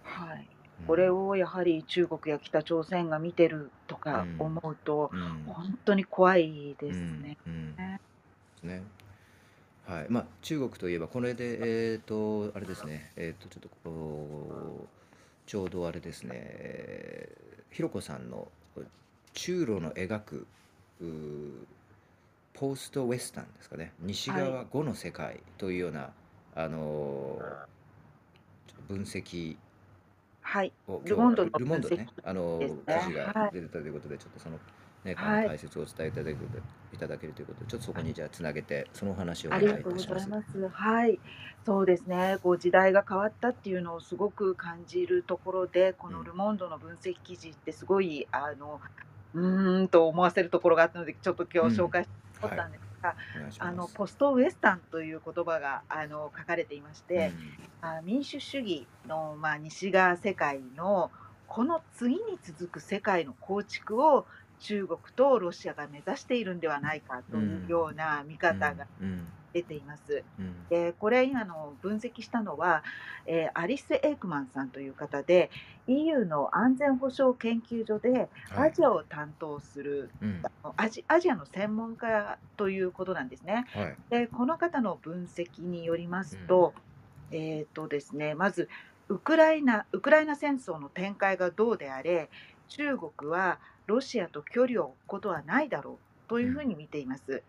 はい、うん。これをやはり中国や北朝鮮が見てるとかうん。思うと、うん。本当に怖いですね。ね。はい、まあ中国といえばこれでえっ、とあれですね、えっ、とちょっとこうちょうどあれですね、えーひろこさんの中路の描くポストウェスタンですかね、西側後の世界というような、あのーちょっと分析はい、をルモンドのルモンドねあのね記事がはい出てたということで、ちょっとその、ね、はい。解説をお伝えいただけるいただけるということで、ちょっとそこにじゃあつなげて、そのお話をおあ願いりがとうございたします。います。はい、そうですね。こう時代が変わったっていうのをすごく感じるところで、こうん。のルモンドの分析記事ってすごいあのうーんと思わせるところがあったので、ちょっと今日紹介したんですが、お願いしあの。ポストウエスタンという言葉があの書かれていまして、うん。あ民主主義の、まあ、西側世界のこの次に続く世界の構築を中国とロシアが目指しているんではないかというような見方がうん出ています。うんでこれ今の分析したのは、えーアリス・エイクマンさんという方で EU の安全保障研究所ではいアジアを担当する、うんあのアジアジアの専門家ということなんですね。はいでこの方の分析によりますと,、えーとですね、まずウクライナウクライナ戦争の展開がどうであれ中国はロシアと距離を置くことはないだろうというふうに見ています。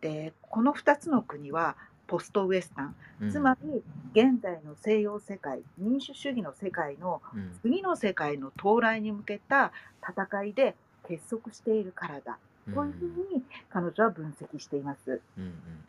でこの2つの国はポストウエスタン。うん。つまり現在の西洋世界民主主義の世界のうん。次の世界の到来に向けた戦いで結束しているからだ。というふうに彼女は分析しています。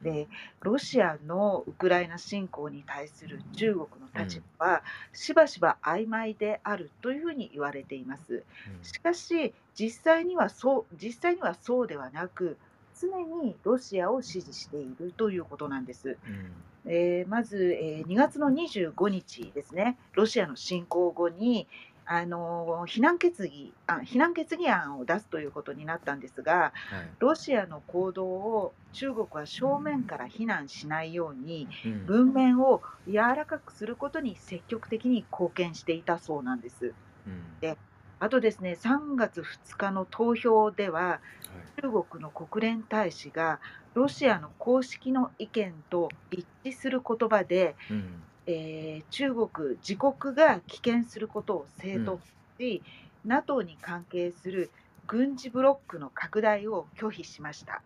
でロシアのウクライナ侵攻に対する中国の立場はしばしば曖昧であるというふうに言われています。うん。しかし実際にはそう実際にはそうではなく常にロシアを支持しているということなんです。うん。えーまず、えー2月の25日ですね、ロシアの侵攻後に、あのー避難決議あ避難決議案を出すということになったんですが、はい。ロシアの行動を中国は正面から非難しないように、うん。文面を柔らかくすることに積極的に貢献していたそうなんです。うんあとですね、3月2日の投票では、はい。中国の国連大使がロシアの公式の意見と一致する言葉で、うん。えー中国自国が棄権することを正当化し、NATO に関係する軍事ブロックの拡大を拒否しました。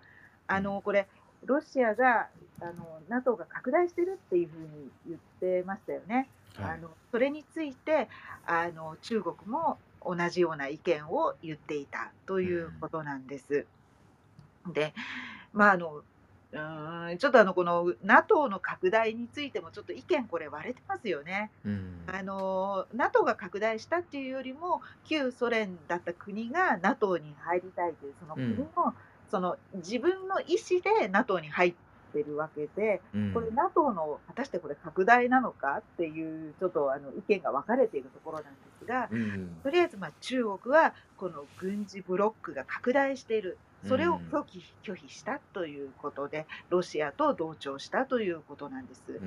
あのこれロシアがあの NATO が拡大してるっていうふうに言ってましたよね。はい。あのそれについてあの中国も同じような意見を言っていたということなんです。で、まあ、あのうーん、ちょっとあの、この NATO の拡大についてもちょっと意見これ割れてますよね。うん。あの、NATO が拡大したっていうよりも、旧ソ連だった国が NATO に入りたいという、その国うん。の、その自分の意思で NATO に入ってるわけで、これうん。NATO の果たしてこれ拡大なのかっていうちょっとあの意見が分かれているところなんですが、うん。とりあえずまあ中国はこの軍事ブロックが拡大している。うそれをん。拒否拒否したということで、ロシアと同調したということなんです。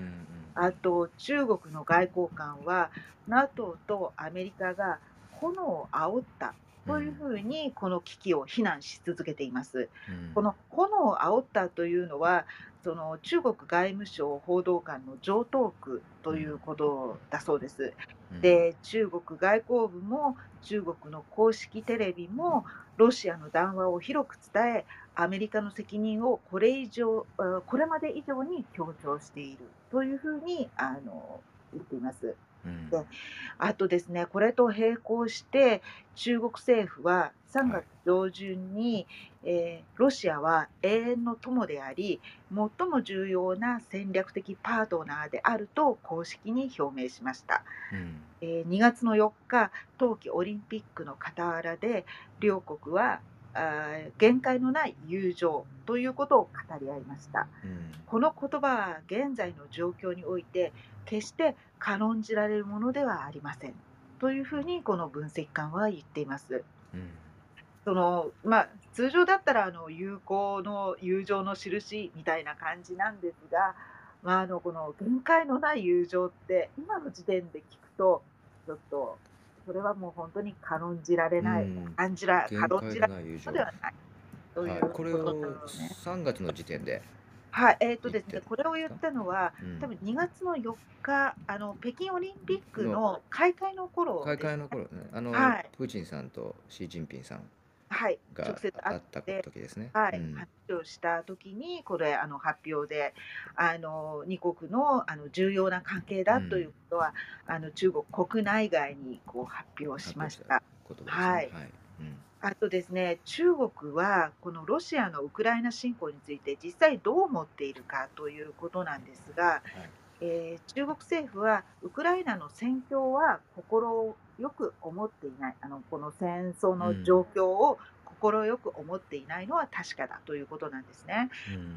あと、中国の外交官は、NATO とアメリカが炎を煽った。というんふうに、この危機を非難し続けています。うん。この炎を煽ったというのは、その中国外務省報道官の常套句ということだそうです。うん。で、中国外交部も中国の公式テレビもロシアの談話を広く伝え、アメリカの責任をこれ以上、あこれまで以上に強調しているというふうにあの言っています。うん。で、あとですね、これと並行して中国政府は3はい。月上旬に、えーロシアは永遠の友であり、最も重要な戦略的パートナーであると公式に表明しました。うん。えー2月の4日、冬季オリンピックの傍らで、両国は限界のない友情ということを語り合いました。うん。この言葉は現在の状況において、決して軽んじられるものではありません。というふうに、この分析官は言っています。うん。そのまあ、通常だったらあの友好の友情の印みたいな感じなんですが、まあ、あのこの限界のない友情って今の時点で聞くとちょっとそれはもう本当に軽んじられうない、ん。感じら限軽んじられない。のではないといはい。うこれことだをろうね。3月の時点ではい、えーとですね、これを言った。たのは、うん。多分2月の4日、あの北京オリンピックのの開会の頃ね。会の頃ね、あの、はい、プーチンさんとシー・ジンピンさんはい、直が接会ったて、時ですね。はい、うん。発表したときに、これ、あの発表で、あの2国のあの重要な関係う。だというんことは、あの中国国内外にこう発表し発表したました。ね。はい。はい。うん。あとですね、中国はこのロシアのウクライナ侵攻について実際どう思っているかということなんですが、はい。えー中国政府はウクライナの戦況は心よく思っていないあのこの戦争うの状ん。況を心よく思っていないのは確かだということなんですね。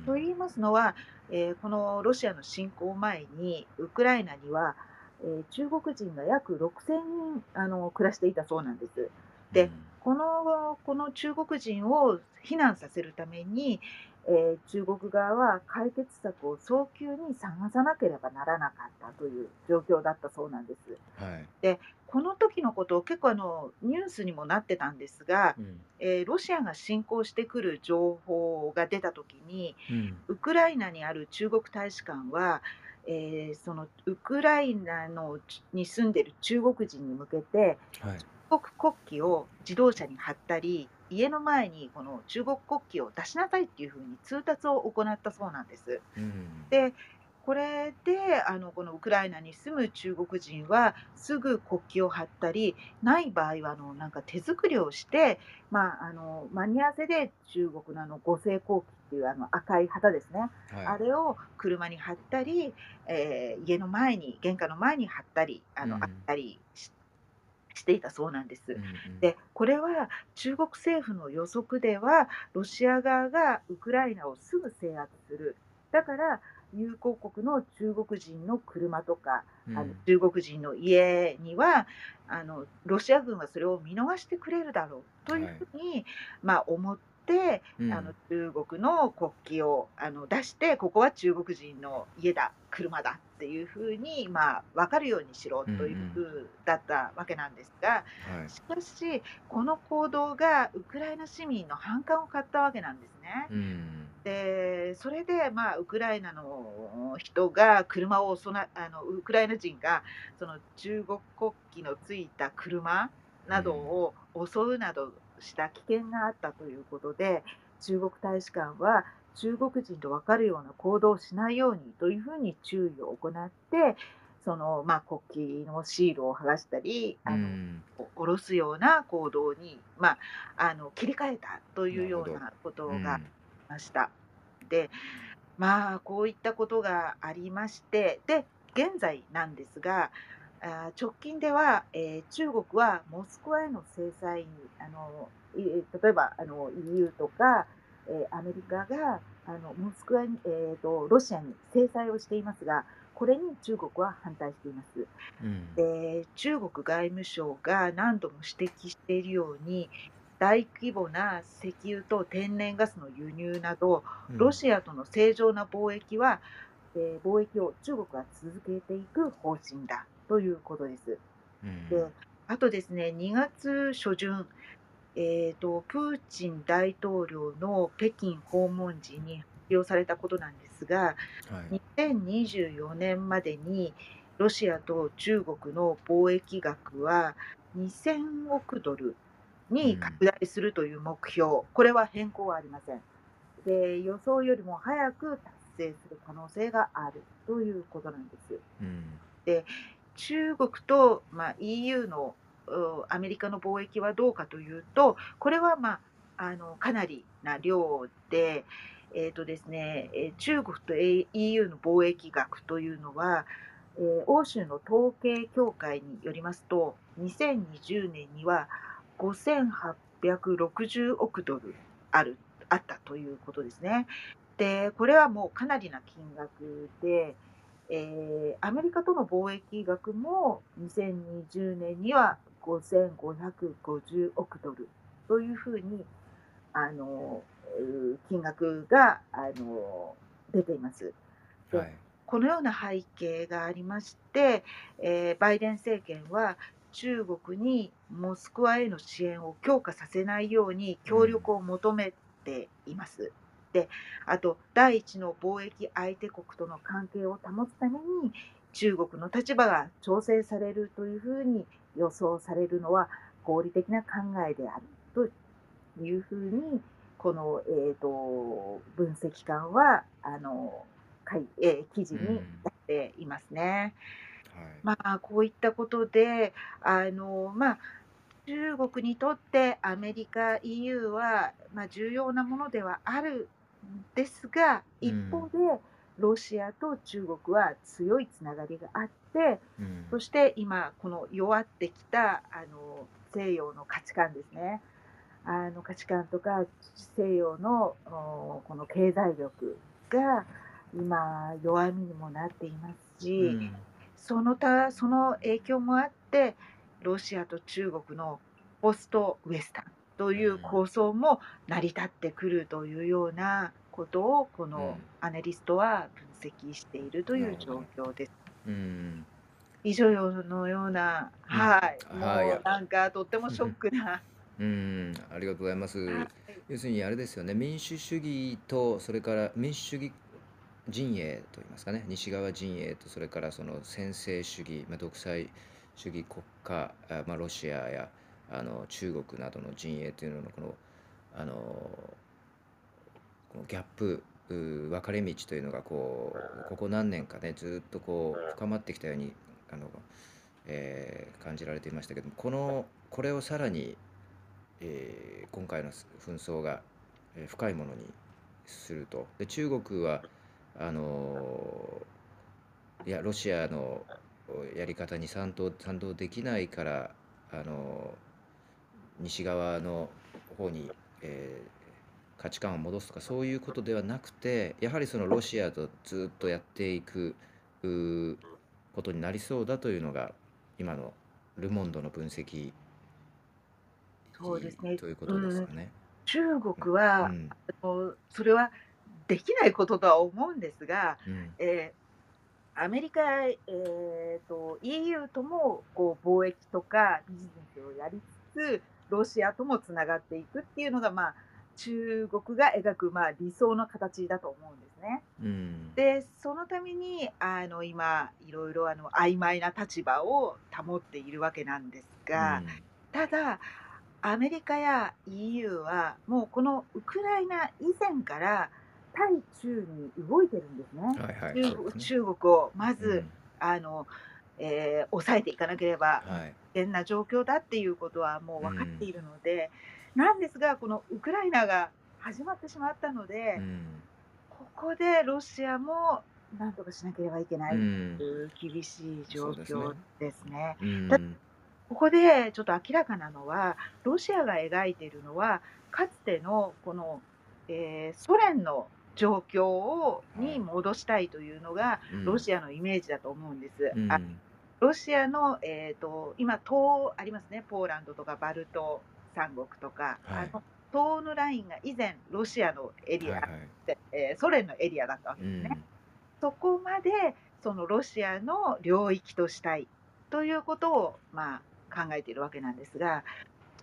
とうん。言いますのは、えーこのロシアの侵攻前にウクライナには、えー中国人が約6000人あの暮らしていたそうなんです。うで、ん。このこの中国人を避難させるために、えー中国側は解決策を早急に探さなければならなかったという状況だったそうなんです。はい。で、この時のことを結構あのニュースにもなってたんですが、うん。えーロシアが侵攻してくる情報が出た時に、うん。ウクライナにある中国大使館は、えーそのウクライナのに住んでる中国人に向けて、はい。中国国旗を自動車に貼ったり、家の前にこの中国国旗を出しなさいっていうふうに通達を行ったそうなんです。うん。で、これであのこのウクライナに住む中国人はすぐ国旗を貼ったり、ない場合はあのなんか手作りをして、まあ、あの間に合わせで中国のあの五星国旗っていうあの赤い旗ですね、あはい。れを車に貼ったり、えー家の前に、玄関の前に貼ったり、あのあっうん。たりししていたそうなんです。うん。うん。で、これは中国政府の予測では、ロシア側がウクライナをすぐ制圧する。だから、友好国の中国人の車とか、あのうん。中国人の家にはあの、ロシア軍はそれを見逃してくれるだろうというはい。ふうに、まあ、思って、あのうん。中国の国旗をあの出して、ここは中国人の家だ、車だっていうふうに、まあ、分かるようにしろうん。というふうだったわけなんですが、はい。しかし、この行動がウクライナ市民の反感を買ったわけなんですね。うん。で、それで、まあ、ウクライナの人が車をそな、あのウクライナ人がその中国国旗のついた車うなどん。を襲うなどした危険があったということで、中国大使館は中国人と分かるような行動をしないようにというふうに注意を行って、そのまあ、国旗のシールを剥がしたり、うあのん。下ろすような行動に、まあ、あの切り替えたというようなことうがありん。ました。で、まあ、こういったことがありまして、で、現在なんですが、あ直近では、えー、中国はモスクワへの制裁に、あの例えばあの EU とか、えー、アメリカがあのモスクワに、えーと、ロシアに制裁をしていますが、これに中国は反対しています。うん、で中国外務省が何度も指摘しているように、大規模な石油と天然ガスの輸入など、ロシアとの正常な貿易は、えー、貿易を中国は続けていく方針だということです。うん、であとですね、2月初旬、えーと、プーチン大統領の北京訪問時に発表されたことなんですが、はい、2024年までにロシアと中国の貿易額は2000億ドルに拡大するという目標、うん、これは変更はありません。で予想よりも早く達成する可能性があるということなんです。うん、で中国と、まあ、EU のアメリカの貿易はどうかというと、これは、まあ、あのかなりな量で、えーとですね、中国と EU の貿易額というのは、えー、欧州の統計協会によりますと、2020年には5860億ドルあるあったということですね。で、これはもうかなりな金額で、えー、アメリカとの貿易額も2020年には5550億ドルというふうにあの金額があの出ています。で、はい、このような背景がありまして、えー、バイデン政権は中国にモスクワへの支援を強化させないように協力を求めています。うんであと第一の貿易相手国との関係を保つために中国の立場が調整されるというふうに予想されるのは合理的な考えであるというふうにこの、えーと、分析官はあのかい、えー、記事に出していますね。はい、まあこういったことであのまあ中国にとってアメリカ、EU は、まあ、重要なものではあるんですが、一方で、ロシアと中国は強いつながりがあって、うん、そして今、この弱ってきたあの西洋の価値観ですね。あの価値観とか西洋のこの経済力が今弱みにもなっていますし、うん、そのたその影響もあってロシアと中国のポストウエスタンという構想も成り立ってくるというようなことをこのアナリストは分析しているという状況です。うん、以上のような、はい、もうなんかとってもショックな。うん、ありがとうございます。はい、要するにあれですよね、民主主義とそれから民主主義陣営といいますかね、西側陣営とそれからその専制主義、まあ、独裁主義国家、あまあ、ロシアやあの中国などの陣営というののこのあのこのギャップ分かれ道というのがこうここ何年かねずっとこう深まってきたようにあの、えー、感じられていましたけどもこのこれをさらに、えー、今回の紛争が深いものにすると。で中国はあのいやロシアのやり方に賛同賛同できないからあの西側の方に、えー価値観を戻すとかそういうことではなくてやはりそのロシアとずっとやっていくことになりそうだというのが今のル・モンドの分析そうですね。ということですかね。中国は、うん、それはできないこととは思うんですが、うん、えー、アメリカ、えーと、EU ともこう貿易とかビジネスをやりつつロシアともつながっていくっていうのが、まあ、中国が描く、まあ、理想の形だと思うんですね。うん、でそのためにあの今いろいろあの曖昧な立場を保っているわけなんですが、うん、ただアメリカや EU はもうこのウクライナ以前から対中に動いてるんですね。はいはい、中ね。中国をまず、うん、あのえー、抑えていかなければ危険な状況だっていうことはもう分かっているので、なんですが、このウクライナが始まってしまったので、うん、こここでロシアもなんとかしなければいけなういとん。いう厳しい状そうですね。況ですね。うだん。ここでちょっと明らかなのは、ロシアが描いているのは、かつてのこの、えーソ連の状況をにはい。戻したいというのが、うん。ロシアのイメージだと思うんです。うあん。ロシアの、えーと、今、東ありますね、ポーランドとかバルト三国とか、はい。あの東のラインが以前、ロシアのエリアはいはい。で、えーソ連のエリアだったわうけですね。ん。そこまでそのロシアの領域としたいということを、まあ、考えているわけなんですが、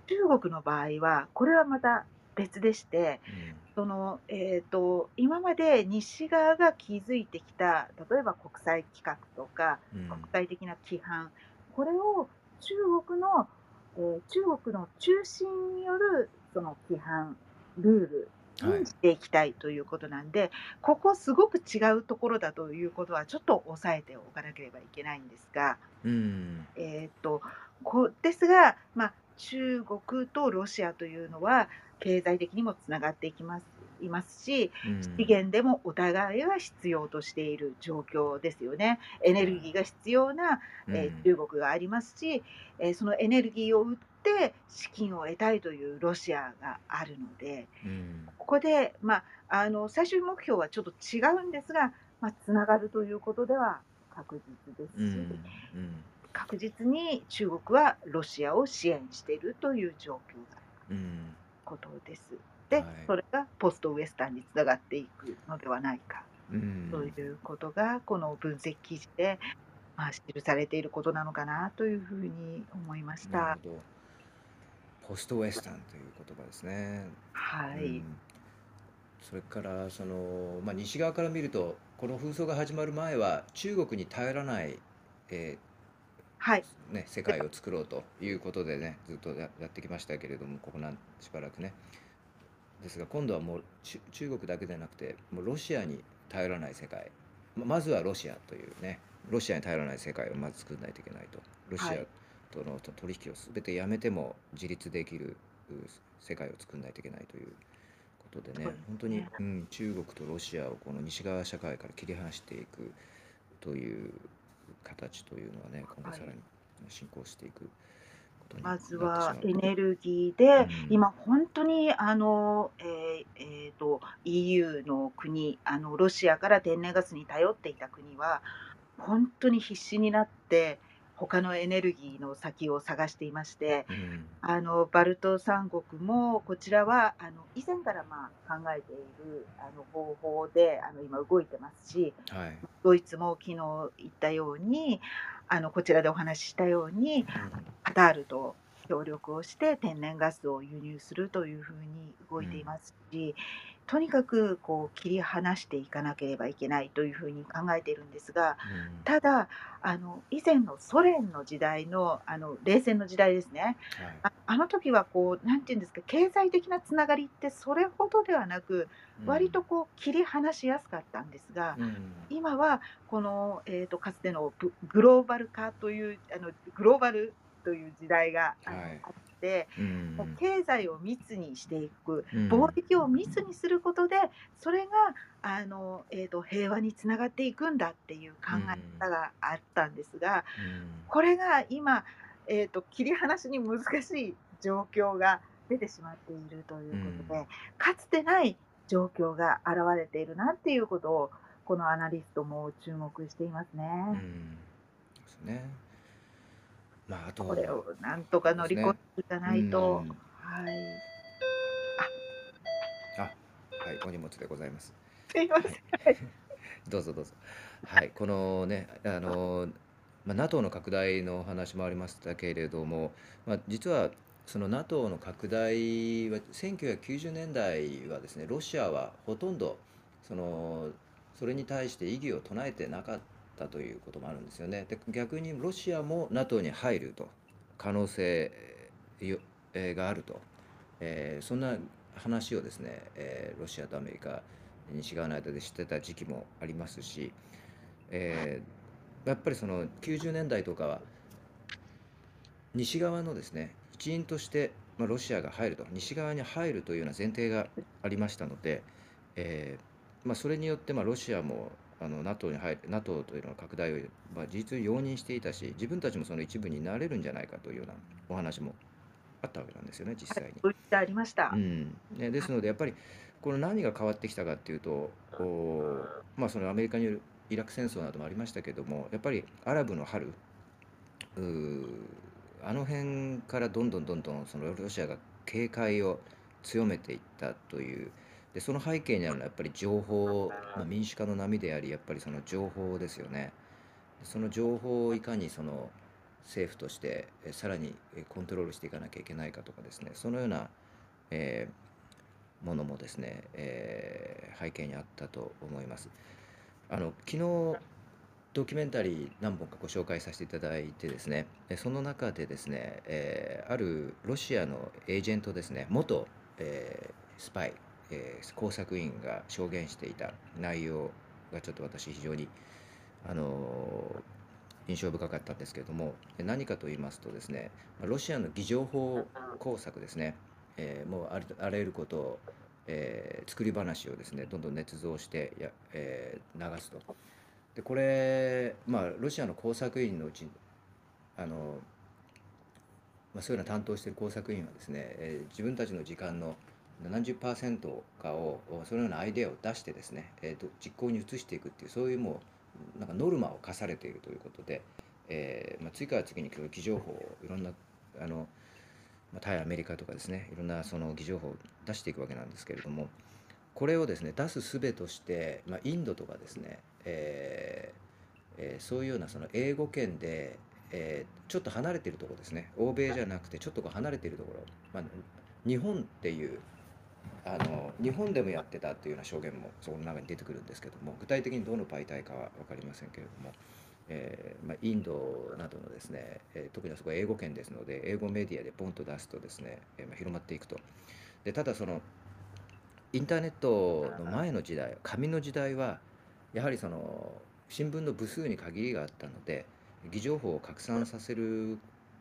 中国の場合は、これはまた別でして、うん。そのえー、と今まで西側が築いてきた、例えば国際規格とか、国うん。際的な規範、これを中国の、えー中国の中心によるその規範、ルールはい。にしていきたいということなんで、ここすごく違うところだということはちょっと押さえておかなければいけないんですが、うん。えー、とこですが、まあ、中国とロシアというのは経済的にもつながっていきますいますし、うん。資源でもお互いが必要としている状況ですよね。エネルギーが必要な、うん。えー中国がありますし、えーそのエネルギーを売って資金を得たいというロシアがあるので、うん。ここで、まあ、あの最終目標はちょっと違うんですが、まあ、つながるということでは確実ですし。確実に中国はロシアを支援しているという状況がうん。ことです。で、はい。それがポストウエスタンにつながっていくのではないかうとん。いうことが、この分析記事で、まあ、記されていることなのかなというふうに思いました。なるほど。ポストウエスタンという言葉ですね。はい。うん。それからその、まあ、西側から見るとこの紛争が始まる前は中国に頼らない、えはい。ーね、世界を作ろうということでねずっとや、やってきましたけれどもここなんしばらくねですが今度はもう中中国だけでなくてもうロシアに頼らない世界ままずはロシアというねロシアに頼らない世界をまず作らないといけないとロシアはい。とのと取引を全てやめても自立できるう世界を作らないといけないということでね本当に、ね。うん、中国とロシアをこの西側社会から切り離していくという形というのはね今後はい。さらに進行していくことにまずは。エネルギーうで、ん、今、本当にあの、えーえーと EU の国あの、ロシアから天然ガスに頼っていた国は、本当に必死になって、他のエネルギーの先を探していまして、うん、あのバルト三国も、こちらはあの以前からまあ考えているあの方法であの今、動いてますし、はい、ドイツも昨日言ったように、あのこちらでお話ししたように、うん、カタールと協力をして天然ガスを輸入するというふうに動いていますし、とにかくこう切り離していかなければいけないというふうに考えているんですが、うん、ただ、あの以前のソ連の時代のあの冷戦の時代ですね、はい、ああの時はこう、なんていうんですか、経済的なつながりってそれほどではなく、割とこう切り離しやすかったんですが、うん、今はこの、えー、とかつてのブグローバル化というあのグローバルという時代があのはい、あっ経済を密にしていくうん、貿易を密にすることでそれがあの、えー、と平和につながっていくんだっていう考え方があったんですがうん、これが今、えー、と切り離しに難しい状況が出てしまっているということで、うん。かつてない状況が現れているなっていうことをこのアナリストも注目していますね。うん、ですね。まあ、あと、これをなんとか乗り越えていかないと、うんはい。あ、はい、お荷物でございます。すいません。どうぞどうぞ。はい、このね、あの、まあ、NATO の拡大のお話もありましたけれども、まあ、実はその NATO の拡大は1990年代はですね、ロシアはほとんどそのそれに対して異議を唱えてなかったということもあるんですよね。で、逆にロシアも NATO に入ると可能性があると、えーそんな話をですね、えーロシアとアメリカ西側の間で知ってた時期もありますし、えーやっぱりその90年代とかは西側のですね一員として、まあ、ロシアが入ると西側に入るというような前提がありましたので、えーまあ、それによってまあロシアもあの NATO に入る NATO というのは拡大を、まあ、事実容認していたし自分たちもその一部になれるんじゃないかというようなお話もあったわけなんですよね実際に。ありましたう。んね、ですのでやっぱりこの何が変わってきたかっていうとこう、まあ、そのアメリカによるイラク戦争などもありましたけどもやっぱりアラブの春あの辺からどんどんどんどんそのロシアが警戒を強めていったというでその背景にあるのはやっぱり情報、まあ、民主化の波でありやっぱりその情報ですよね。その情報をいかにその政府としてさらにコントロールしていかなきゃいけないかとかですねそのような、えーものもですね、えー背景にあったと思います。あの昨日ドキュメンタリー何本かご紹介させていただいてですねその中でですね、えーあるロシアのエージェントですね元、えースパイ、えー工作員が証言していた内容がちょっと私非常にあのー印象深かったんですけれども何かと言いますとですねロシアの偽情報工作ですね、えーもうありあらゆることを、えー作り話をですねどんどん捏造してや、えー流すと。でこれまあロシアの工作員のうちあの、まあ、そういうのを担当している工作員はですね、えー自分たちの時間の70%かをそのようなアイデアを出してですね、えーと実行に移していくっていうそういうもうなんかノルマを課されているということで、えーまあ、次から次に偽情報をいろんなあの、まあ、対アメリカとかですねいろんなその偽情報を出していくわけなんですけれどもこれをですね出す術として、まあ、インドとかですね、えーえーそういうようなその英語圏で、えーちょっと離れているところですね欧米じゃなくてちょっと離れているところ、まあ、日本っていうあの日本でもやってたというような証言もその中に出てくるんですけども具体的にどの媒体かは分かりませんけれども、えーまあ、インドなどのですね、えー特にそこは英語圏ですので英語メディアでポンと出すとですね、えーまあ、広まっていくと。でただそのインターネットの前の時代紙の時代はやはりその新聞の部数に限りがあったので偽情報を拡散させる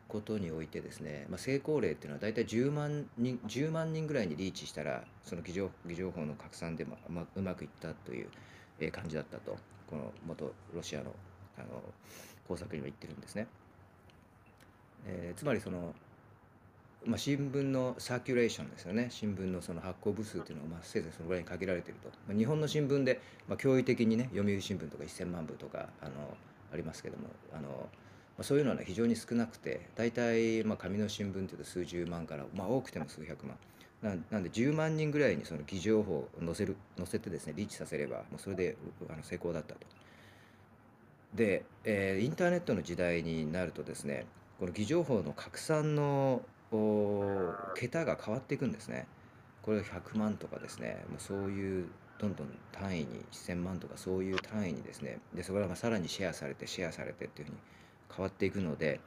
ことにおいてですね、まあ、成功例っていうのは大体10万人10万人ぐらいにリーチしたらその偽情偽情報の拡散でも、ま、うまくいったという感じだったと。この元ロシアのあの工作員は言ってるんですね。えーつまりそのまあ、新聞のサーキュレーションですよね。新聞のその発行部数というのはまあせいぜいそのぐらいに限られてると、まあ、日本の新聞で、まあ、驚異的にね読売新聞とか1000万部とかあのありますけどもあの、まあ、そういうのは、ね、非常に少なくて大体、まあ、紙の新聞というと数十万から、まあ、多くても数百万なんで10万人ぐらいにその偽情報を載せる載せてですねリーチさせればもうそれであの成功だったと。で、えーインターネットの時代になるとですねこの偽情報の拡散のお桁が変わっていくんですね。これが100万とかですねもうそういうどんどん単位に1000万とかそういう単位にですねでそれがまあさらにシェアされてシェアされてっていうふうに変わっていくので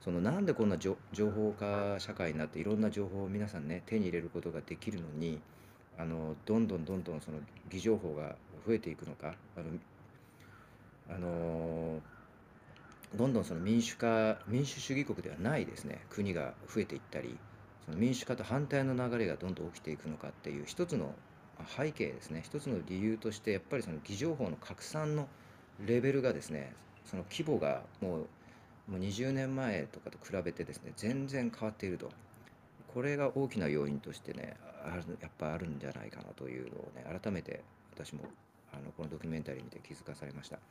そのなんでこんな情報化社会になっていろんな情報を皆さんね手に入れることができるのにあのどんどんどんどんその偽情報が増えていくのかあのあのどんどんその民主化民主主義国ではないですね国が増えていったりその民主化と反対の流れがどんどん起きていくのかっていう一つの背景ですね一つの理由としてやっぱりその偽情報の拡散のレベルがですねその規模がもうもう20年前とかと比べてですね全然変わっていると。これが大きな要因としてねあるやっぱあるんじゃないかなというのをね改めて私もあのこのドキュメンタリー見て気づかされました。で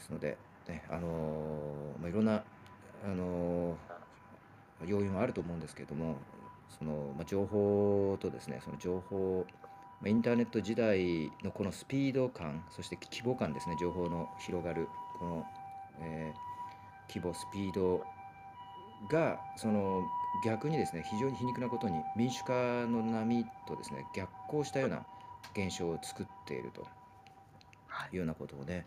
すので、ねあのーまあ、いろんな、あのー要因はあると思うんですけれどもその、まあ、情報とですねその情報インターネット時代のこのスピード感そして規模感ですね情報の広がるこの、えー規模スピードがその逆にですね非常に皮肉なことに民主化の波とですね逆行したような現象を作っているとはいいうようなことをね、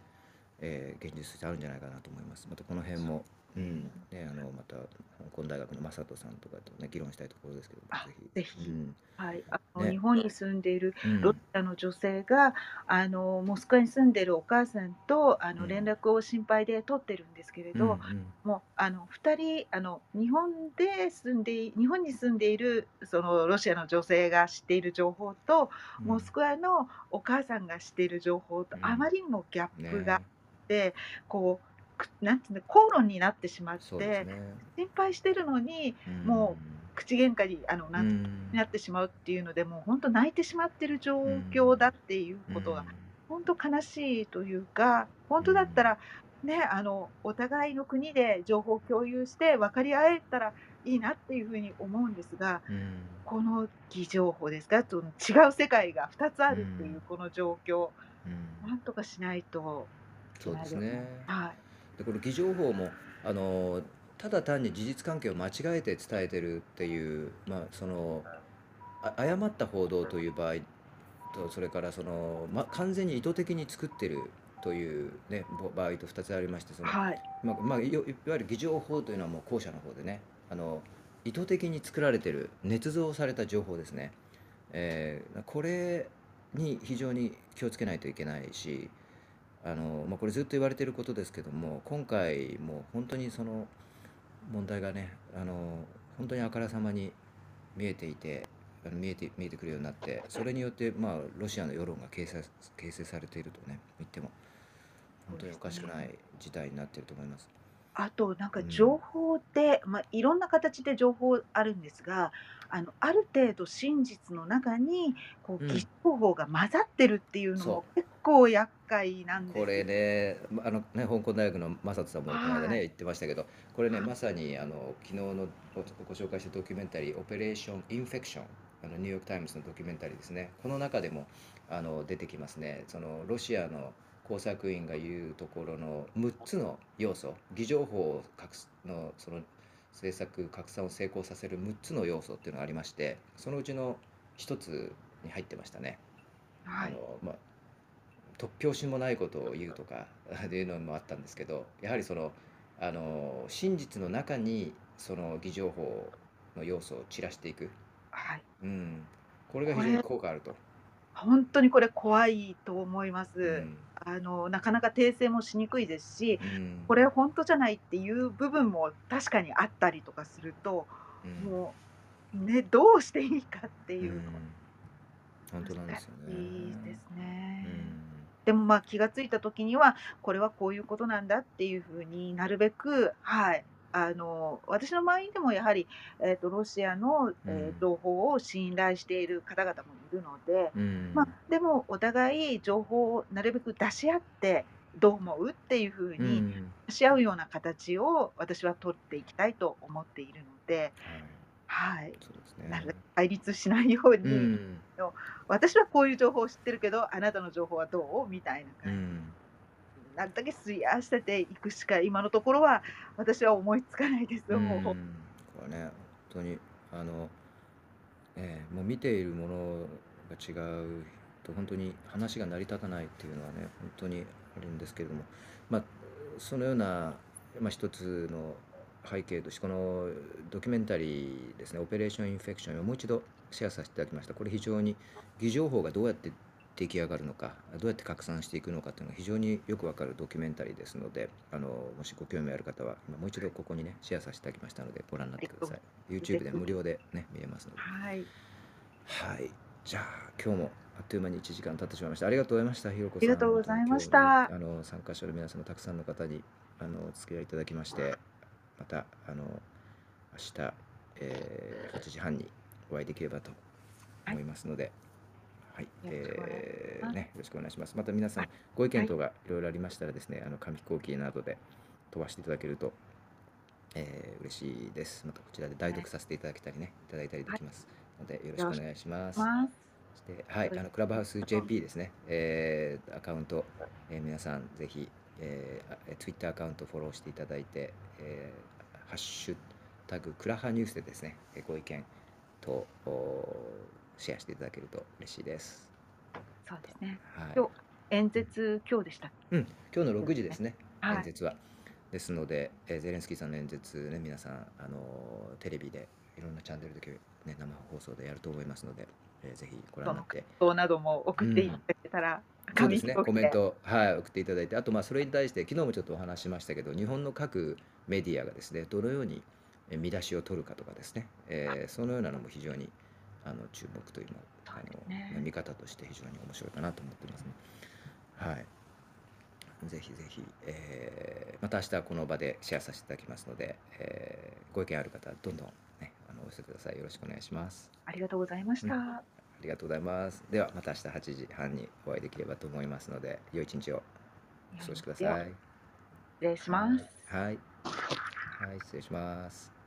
えー現実としてあるんじゃないかなと思います。またこの辺もうん。ね、あのまた香港大学の正人さんとかとね議論したいところですけどあ、ぜぜひ、うひ。ん、はい、あの日ね、本に住んでいるロシうん、アの女性が、あのモスクワに住んでいるお母さんとあの連うん、絡を心配で取ってるんですけれうん、うど、ん、もうあの2人あの日本で住んでい日本に住んでいるそのロシアの女性が知っている情報と、うん、モスクワのお母さんが知っている情報とあまうん、りにもギャップがあっね、て、こう、くなんていうの、口論になってしまってね、心配してるのに、うもうん、口喧嘩にあのうなんてになっん、てしまうっていうので、もう本当泣いてしまってる状う況だん、っていううことが、ん、本当悲しいというか、本うん、当だったら、ね、あの、お互いの国で情報を共有して分かり合えたらいいなっていうふうに思うんですが、うん、この偽情報ですか、その違う世界が2つあう、るっていうん。この状況、うん、なんとかしないといそうで。すね。はい。で、この偽情報も、あの、ただ単に事実関係を間違えて伝えてるっていう、まあ、その、あ誤った報道という場合と、それからその、ま、完全に意図的に作ってるというね、ぼ場合と2つありまして、その、はい。まあ、まあ、いわいわゆる偽情報というのはもう後者の方でね、あの、意図的に作られてる、捏造された情報ですね。えーこれに非常に気をつけないといけないし、あの、まあ、これずっと言われていることですけども、今回も本当にその問題がね、あの、本当にあからさまに見えていて、あの見えて、見えてくるようになって、それによって、まあ、ロシアの世論が形成、形成されているとね、言っても、本当におかしくない事態になっていると思います。あと、なんうん。か情報で、まあ、いろんな形で情報あるんですが、あの、ある程度真実の中に、こう、偽うん。情報が混ざってるっていうのそも結構厄介なんう。ですよ。これね、まあのね、香港大学の正人さんもこの間はい。ね、言ってましたけど、これね、はい。まさにあの昨日のご、ご紹介したドキュメンタリー、オペレーション・インフェクション、あのニューヨーク・タイムズのドキュメンタリーですね。この中でもあの出てきますね。そのロシアの工作員が言うところの6つの要素、偽情報を隠すのその政策拡散を成功させる6つの要素っていうのがありまして、そのうちの1つに入ってましたね。はい。あのまあ突拍子もないことを言うとかっていうのもあったんですけどやはりそのあの真実の中にその偽情報の要素を散らしていく、はい。うん、これがこ非常にれ、効果あると、本当にこれ怖いと思いまうす。んあの、なかなか訂正もしにくいですし、うんこれ本当じゃないっていう部分も確かにあったりとかすると、うんもう、ね、どうしていいかってういうのん、本当なんですよ難しいね。ですね。うんでもまあ気がついた時にはこれはこういうことなんだっていうふうになるべく、はい、あの私の周りでもやはり、えー、とロシアの、うえーん情報を信頼している方々もいるので、うまあ、んでもお互い情報をなるべく出し合ってどう思うっていうふううにん。出し合うような形を私は取っていきたいと思っているので、はい、はい、そうですね。く対立しないよううに、ん。私はこういう情報を知ってるけどあなたの情報はどう？みたいなう感じ。ん。なるだけすり合わせていくしか今のところは私は思いつかないです。うよ、もう。ん、これね、本当に、あの、ええもう見ているものが違うと、本当に話が成り立たないっていうのはね、本当にあるんですけれども、まあ、そのような、まあ、一つの背景として、このドキュメンタリーですね、オペレーション・インフェクションをもう一度シェアさせていただきました。これ非常に偽情報がどうやって出来上がるのか、どうやって拡散していくのかというのが非常によくわかるドキュメンタリーですので、あのもしご興味ある方は、今もう一度ここにね、シェアさせていただきましたので、ご覧になってください。YouTube で無料でね、見れますので。はい。はい。じゃあ、今日もあっという間に1時間経ってしまいました。ありがとうございました、ひろこさん。ありがとうございましたねあの参加者の皆様、たくさんの方にあのお付き合いいただきまして、またあの明日、えー8時半にお会いできればと思いますので、はい、よろしくお願いします。えーね、よろしくお願いします。また皆さん、ご意見等がい。ろいろありましたらですね、あの紙飛行機などで飛ばしていただけると、えー嬉しいです。またこちらで代読させていただけたりね、い。ただいたりできます。ので、よろしくお願いします。ます。そして、はい、あのクラブハウス JP ですね、えーアカウント、えー皆さんぜひ、えーあえー、Twitter アカウントフォローしていただいて、えーハッシュタグクラハニュースでですね、えーご意見とおシェアしていただけると嬉しいです。そうですね。はい。今日演説今日でした。うん、今日の6時ですね、はい演説は。ですので、えーゼレンスキーさんの演説ね、皆さん、あのーテレビでいろんなチャンネルで、ね、生放送でやると思いますので、えーぜひご覧になって、そうなども送っていただけたら、そうですね、コメント、はい、送っていただいて、あと、まあ、それに対して、昨日もちょっとお話ししましたけど、日本の各メディアがですね、どのようにえー見出しを取るかとかですね、えーそのようなのも非常にあの注目というのあの、ね見方として非常に面白いかなと思ってますね。はい。ぜひぜひ、えーまた明日この場でシェアさせていただきますので、えーご意見ある方、どんどん、お寄せください。よろしくお願いします。ありがとうございました。うんありがとうございます。では、また明日8時半にお会いできればと思いますので、良い一日をお過ごしください。失礼します。はい。はい、失礼します。